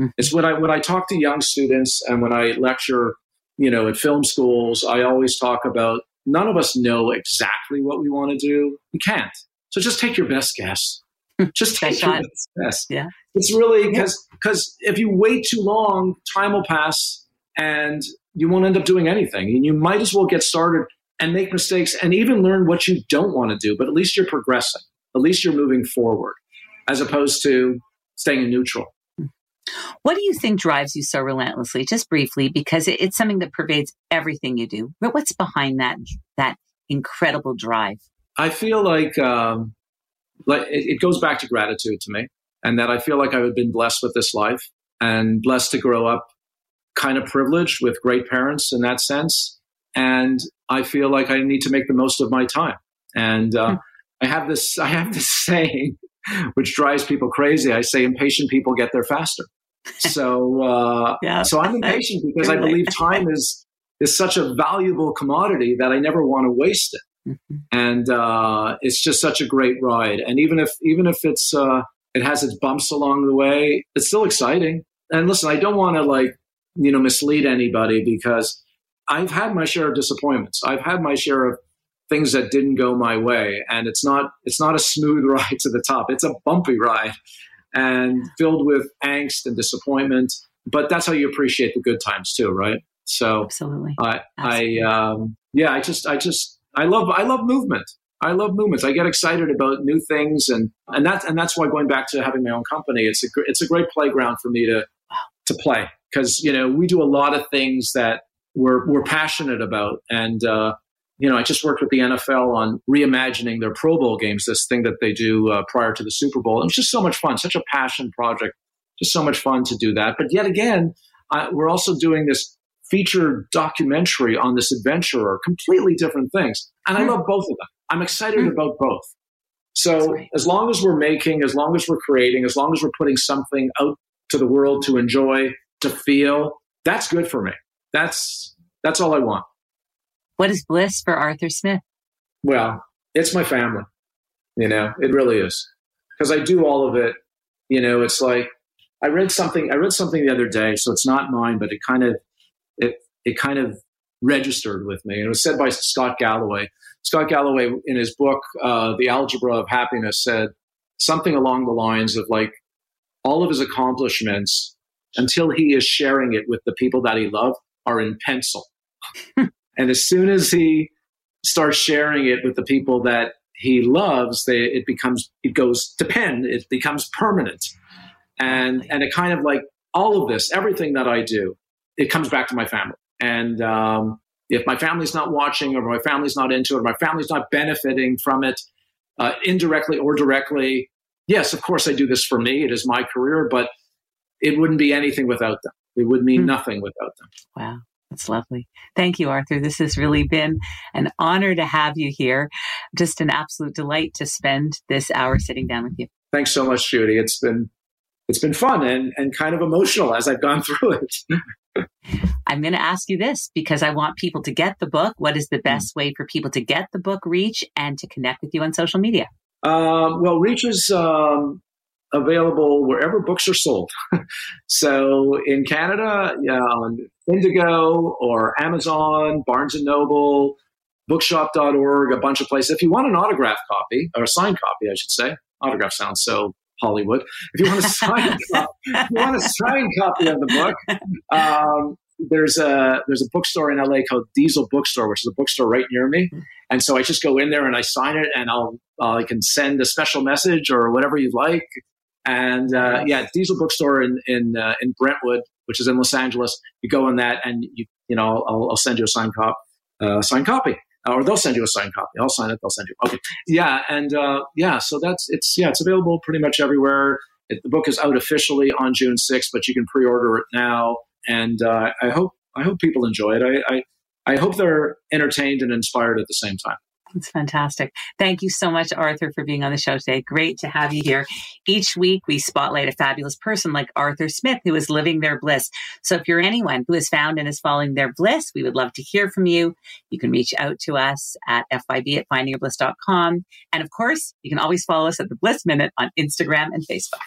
Speaker 2: Mm-hmm. It's when I, when I talk to young students and when I lecture you know, at film schools, I always talk about none of us know exactly what we want to do. We can't. So just take your best guess. Just take best guess.
Speaker 1: Yeah.
Speaker 2: It's really because yeah. because if you wait too long, time will pass and you won't end up doing anything. And you might as well get started and make mistakes and even learn what you don't want to do, but at least you're progressing. At least you're moving forward as opposed to staying in neutral.
Speaker 1: What do you think drives you so relentlessly? Just briefly, because it, it's something that pervades everything you do. But what's behind that that incredible drive?
Speaker 2: I feel like um, like it, it goes back to gratitude to me, and that I feel like I've been blessed with this life and blessed to grow up kind of privileged with great parents in that sense. And I feel like I need to make the most of my time. And uh. I have this I have this saying which drives people crazy. I say impatient people get there faster. So, uh, yeah. so I'm impatient because I believe time is is such a valuable commodity that I never want to waste it. Mm-hmm. And uh, it's just such a great ride. And even if even if it's uh, it has its bumps along the way, it's still exciting. And listen, I don't want to like you know mislead anybody because I've had my share of disappointments. I've had my share of things that didn't go my way, and it's not it's not a smooth ride to the top. It's a bumpy ride and filled with angst and disappointment. But that's how you appreciate the good times too, right? So
Speaker 1: absolutely,
Speaker 2: I, absolutely. I, um, yeah, I just, I just, I love, I love movement. I love movements. I get excited about new things, and and that's and that's why going back to having my own company, it's a it's a great playground for me to to play because you know we do a lot of things that we're we're passionate about, and uh, you know, I just worked with the NFL on reimagining their Pro Bowl games, this thing that they do uh, prior to the Super Bowl. It was just so much fun, such a passion project, just so much fun to do that. But yet again, we're also doing this feature documentary on this adventurer, completely different things. And I hmm. love both of them. I'm excited mm. about both. So right. as long as we're making, as long as we're creating, as long as we're putting something out to the world to enjoy, to feel, that's good for me. That's that's all I want.
Speaker 1: What is bliss for Arthur Smith?
Speaker 2: Well, it's my family. You know, it really is. because I do all of it. You know, it's like I read something. I read something the other day, so it's not mine, but it kind of it kind of registered with me. And it was said by Scott Galloway. Scott Galloway, in his book uh, "The Algebra of Happiness," said something along the lines of like all of his accomplishments until he is sharing it with the people that he loves are in pencil. and as soon as he starts sharing it with the people that he loves, they, it becomes it goes to pen. It becomes permanent, and and it kind of like all of this, everything that I do, it comes back to my family. And um, if my family's not watching, or my family's not into it, or my family's not benefiting from it, uh, indirectly or directly, yes, of course I do this for me. It is my career, but it wouldn't be anything without them. It would mean mm-hmm. nothing without them.
Speaker 1: Wow. That's lovely. Thank you, Arthur. This has really been an honor to have you here. Just an absolute delight to spend this hour sitting down with you.
Speaker 2: Thanks so much, Judy. It's been it's been fun and, and kind of emotional as I've gone through it.
Speaker 1: I'm going to ask you this because I want people to get the book. What is the hmm. best way for people to get the book reach and to connect with you on social media?
Speaker 2: Um, well, Reach is um, available wherever books are sold. so in Canada, yeah, on Indigo or Amazon, Barnes and Noble, bookshop.org, a bunch of places. If you want an autograph copy, or a signed copy, I should say, autograph sounds so Hollywood. If you want a signed, copy, if you want a signed copy of the book, um, there's a there's a bookstore in LA called Diesel Bookstore, which is a bookstore right near me. And so I just go in there and I sign it, and I'll uh, I can send a special message or whatever you'd like. And uh, yeah, Diesel Bookstore in in uh, in Brentwood, which is in Los Angeles. You go in that, and you you know I'll, I'll send you a signed cop, uh, signed copy, or they'll send you a signed copy. I'll sign it. They'll send you. Okay, yeah, and uh, yeah, so that's it's yeah, it's available pretty much everywhere. It, the book is out officially on June 6th, but you can pre-order it now. And uh, I hope I hope people enjoy it. I, I I hope they're entertained and inspired at the same time.
Speaker 1: It's fantastic. Thank you so much, Arthur, for being on the show today. Great to have you here. Each week, we spotlight a fabulous person like Arthur Smith, who is living their bliss. So if you're anyone who has found and is following their bliss, we would love to hear from you. You can reach out to us at fyb at findingyourbliss.com. And of course, you can always follow us at the Bliss Minute on Instagram and Facebook.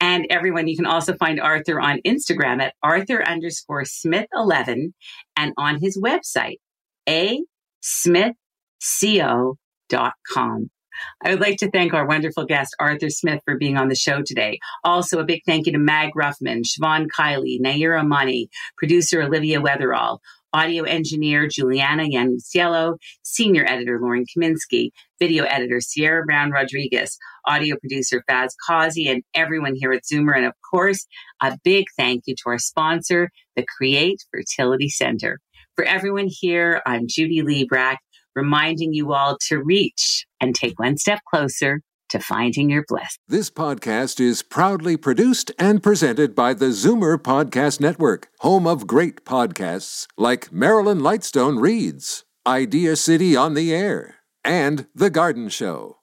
Speaker 1: And everyone, you can also find Arthur on Instagram at Arthur underscore Smith 11 and on his website, a Smith co.com. I would like to thank our wonderful guest, Arthur Smith, for being on the show today. Also, a big thank you to Mag Ruffman, Siobhan Kiley, Naira Money, producer Olivia Weatherall, audio engineer Juliana Yanuciello, senior editor Lauren Kaminsky, video editor Sierra Brown Rodriguez, audio producer Faz Causey, and everyone here at Zoomer. And of course, a big thank you to our sponsor, the Create Fertility Center. For everyone here, I'm Judy Librach reminding you all to reach and take one step closer to finding your bliss.
Speaker 3: This podcast is proudly produced and presented by the Zoomer Podcast Network, home of great podcasts like Marilyn Lightstone Reads, Idea City on the Air, and The Garden Show.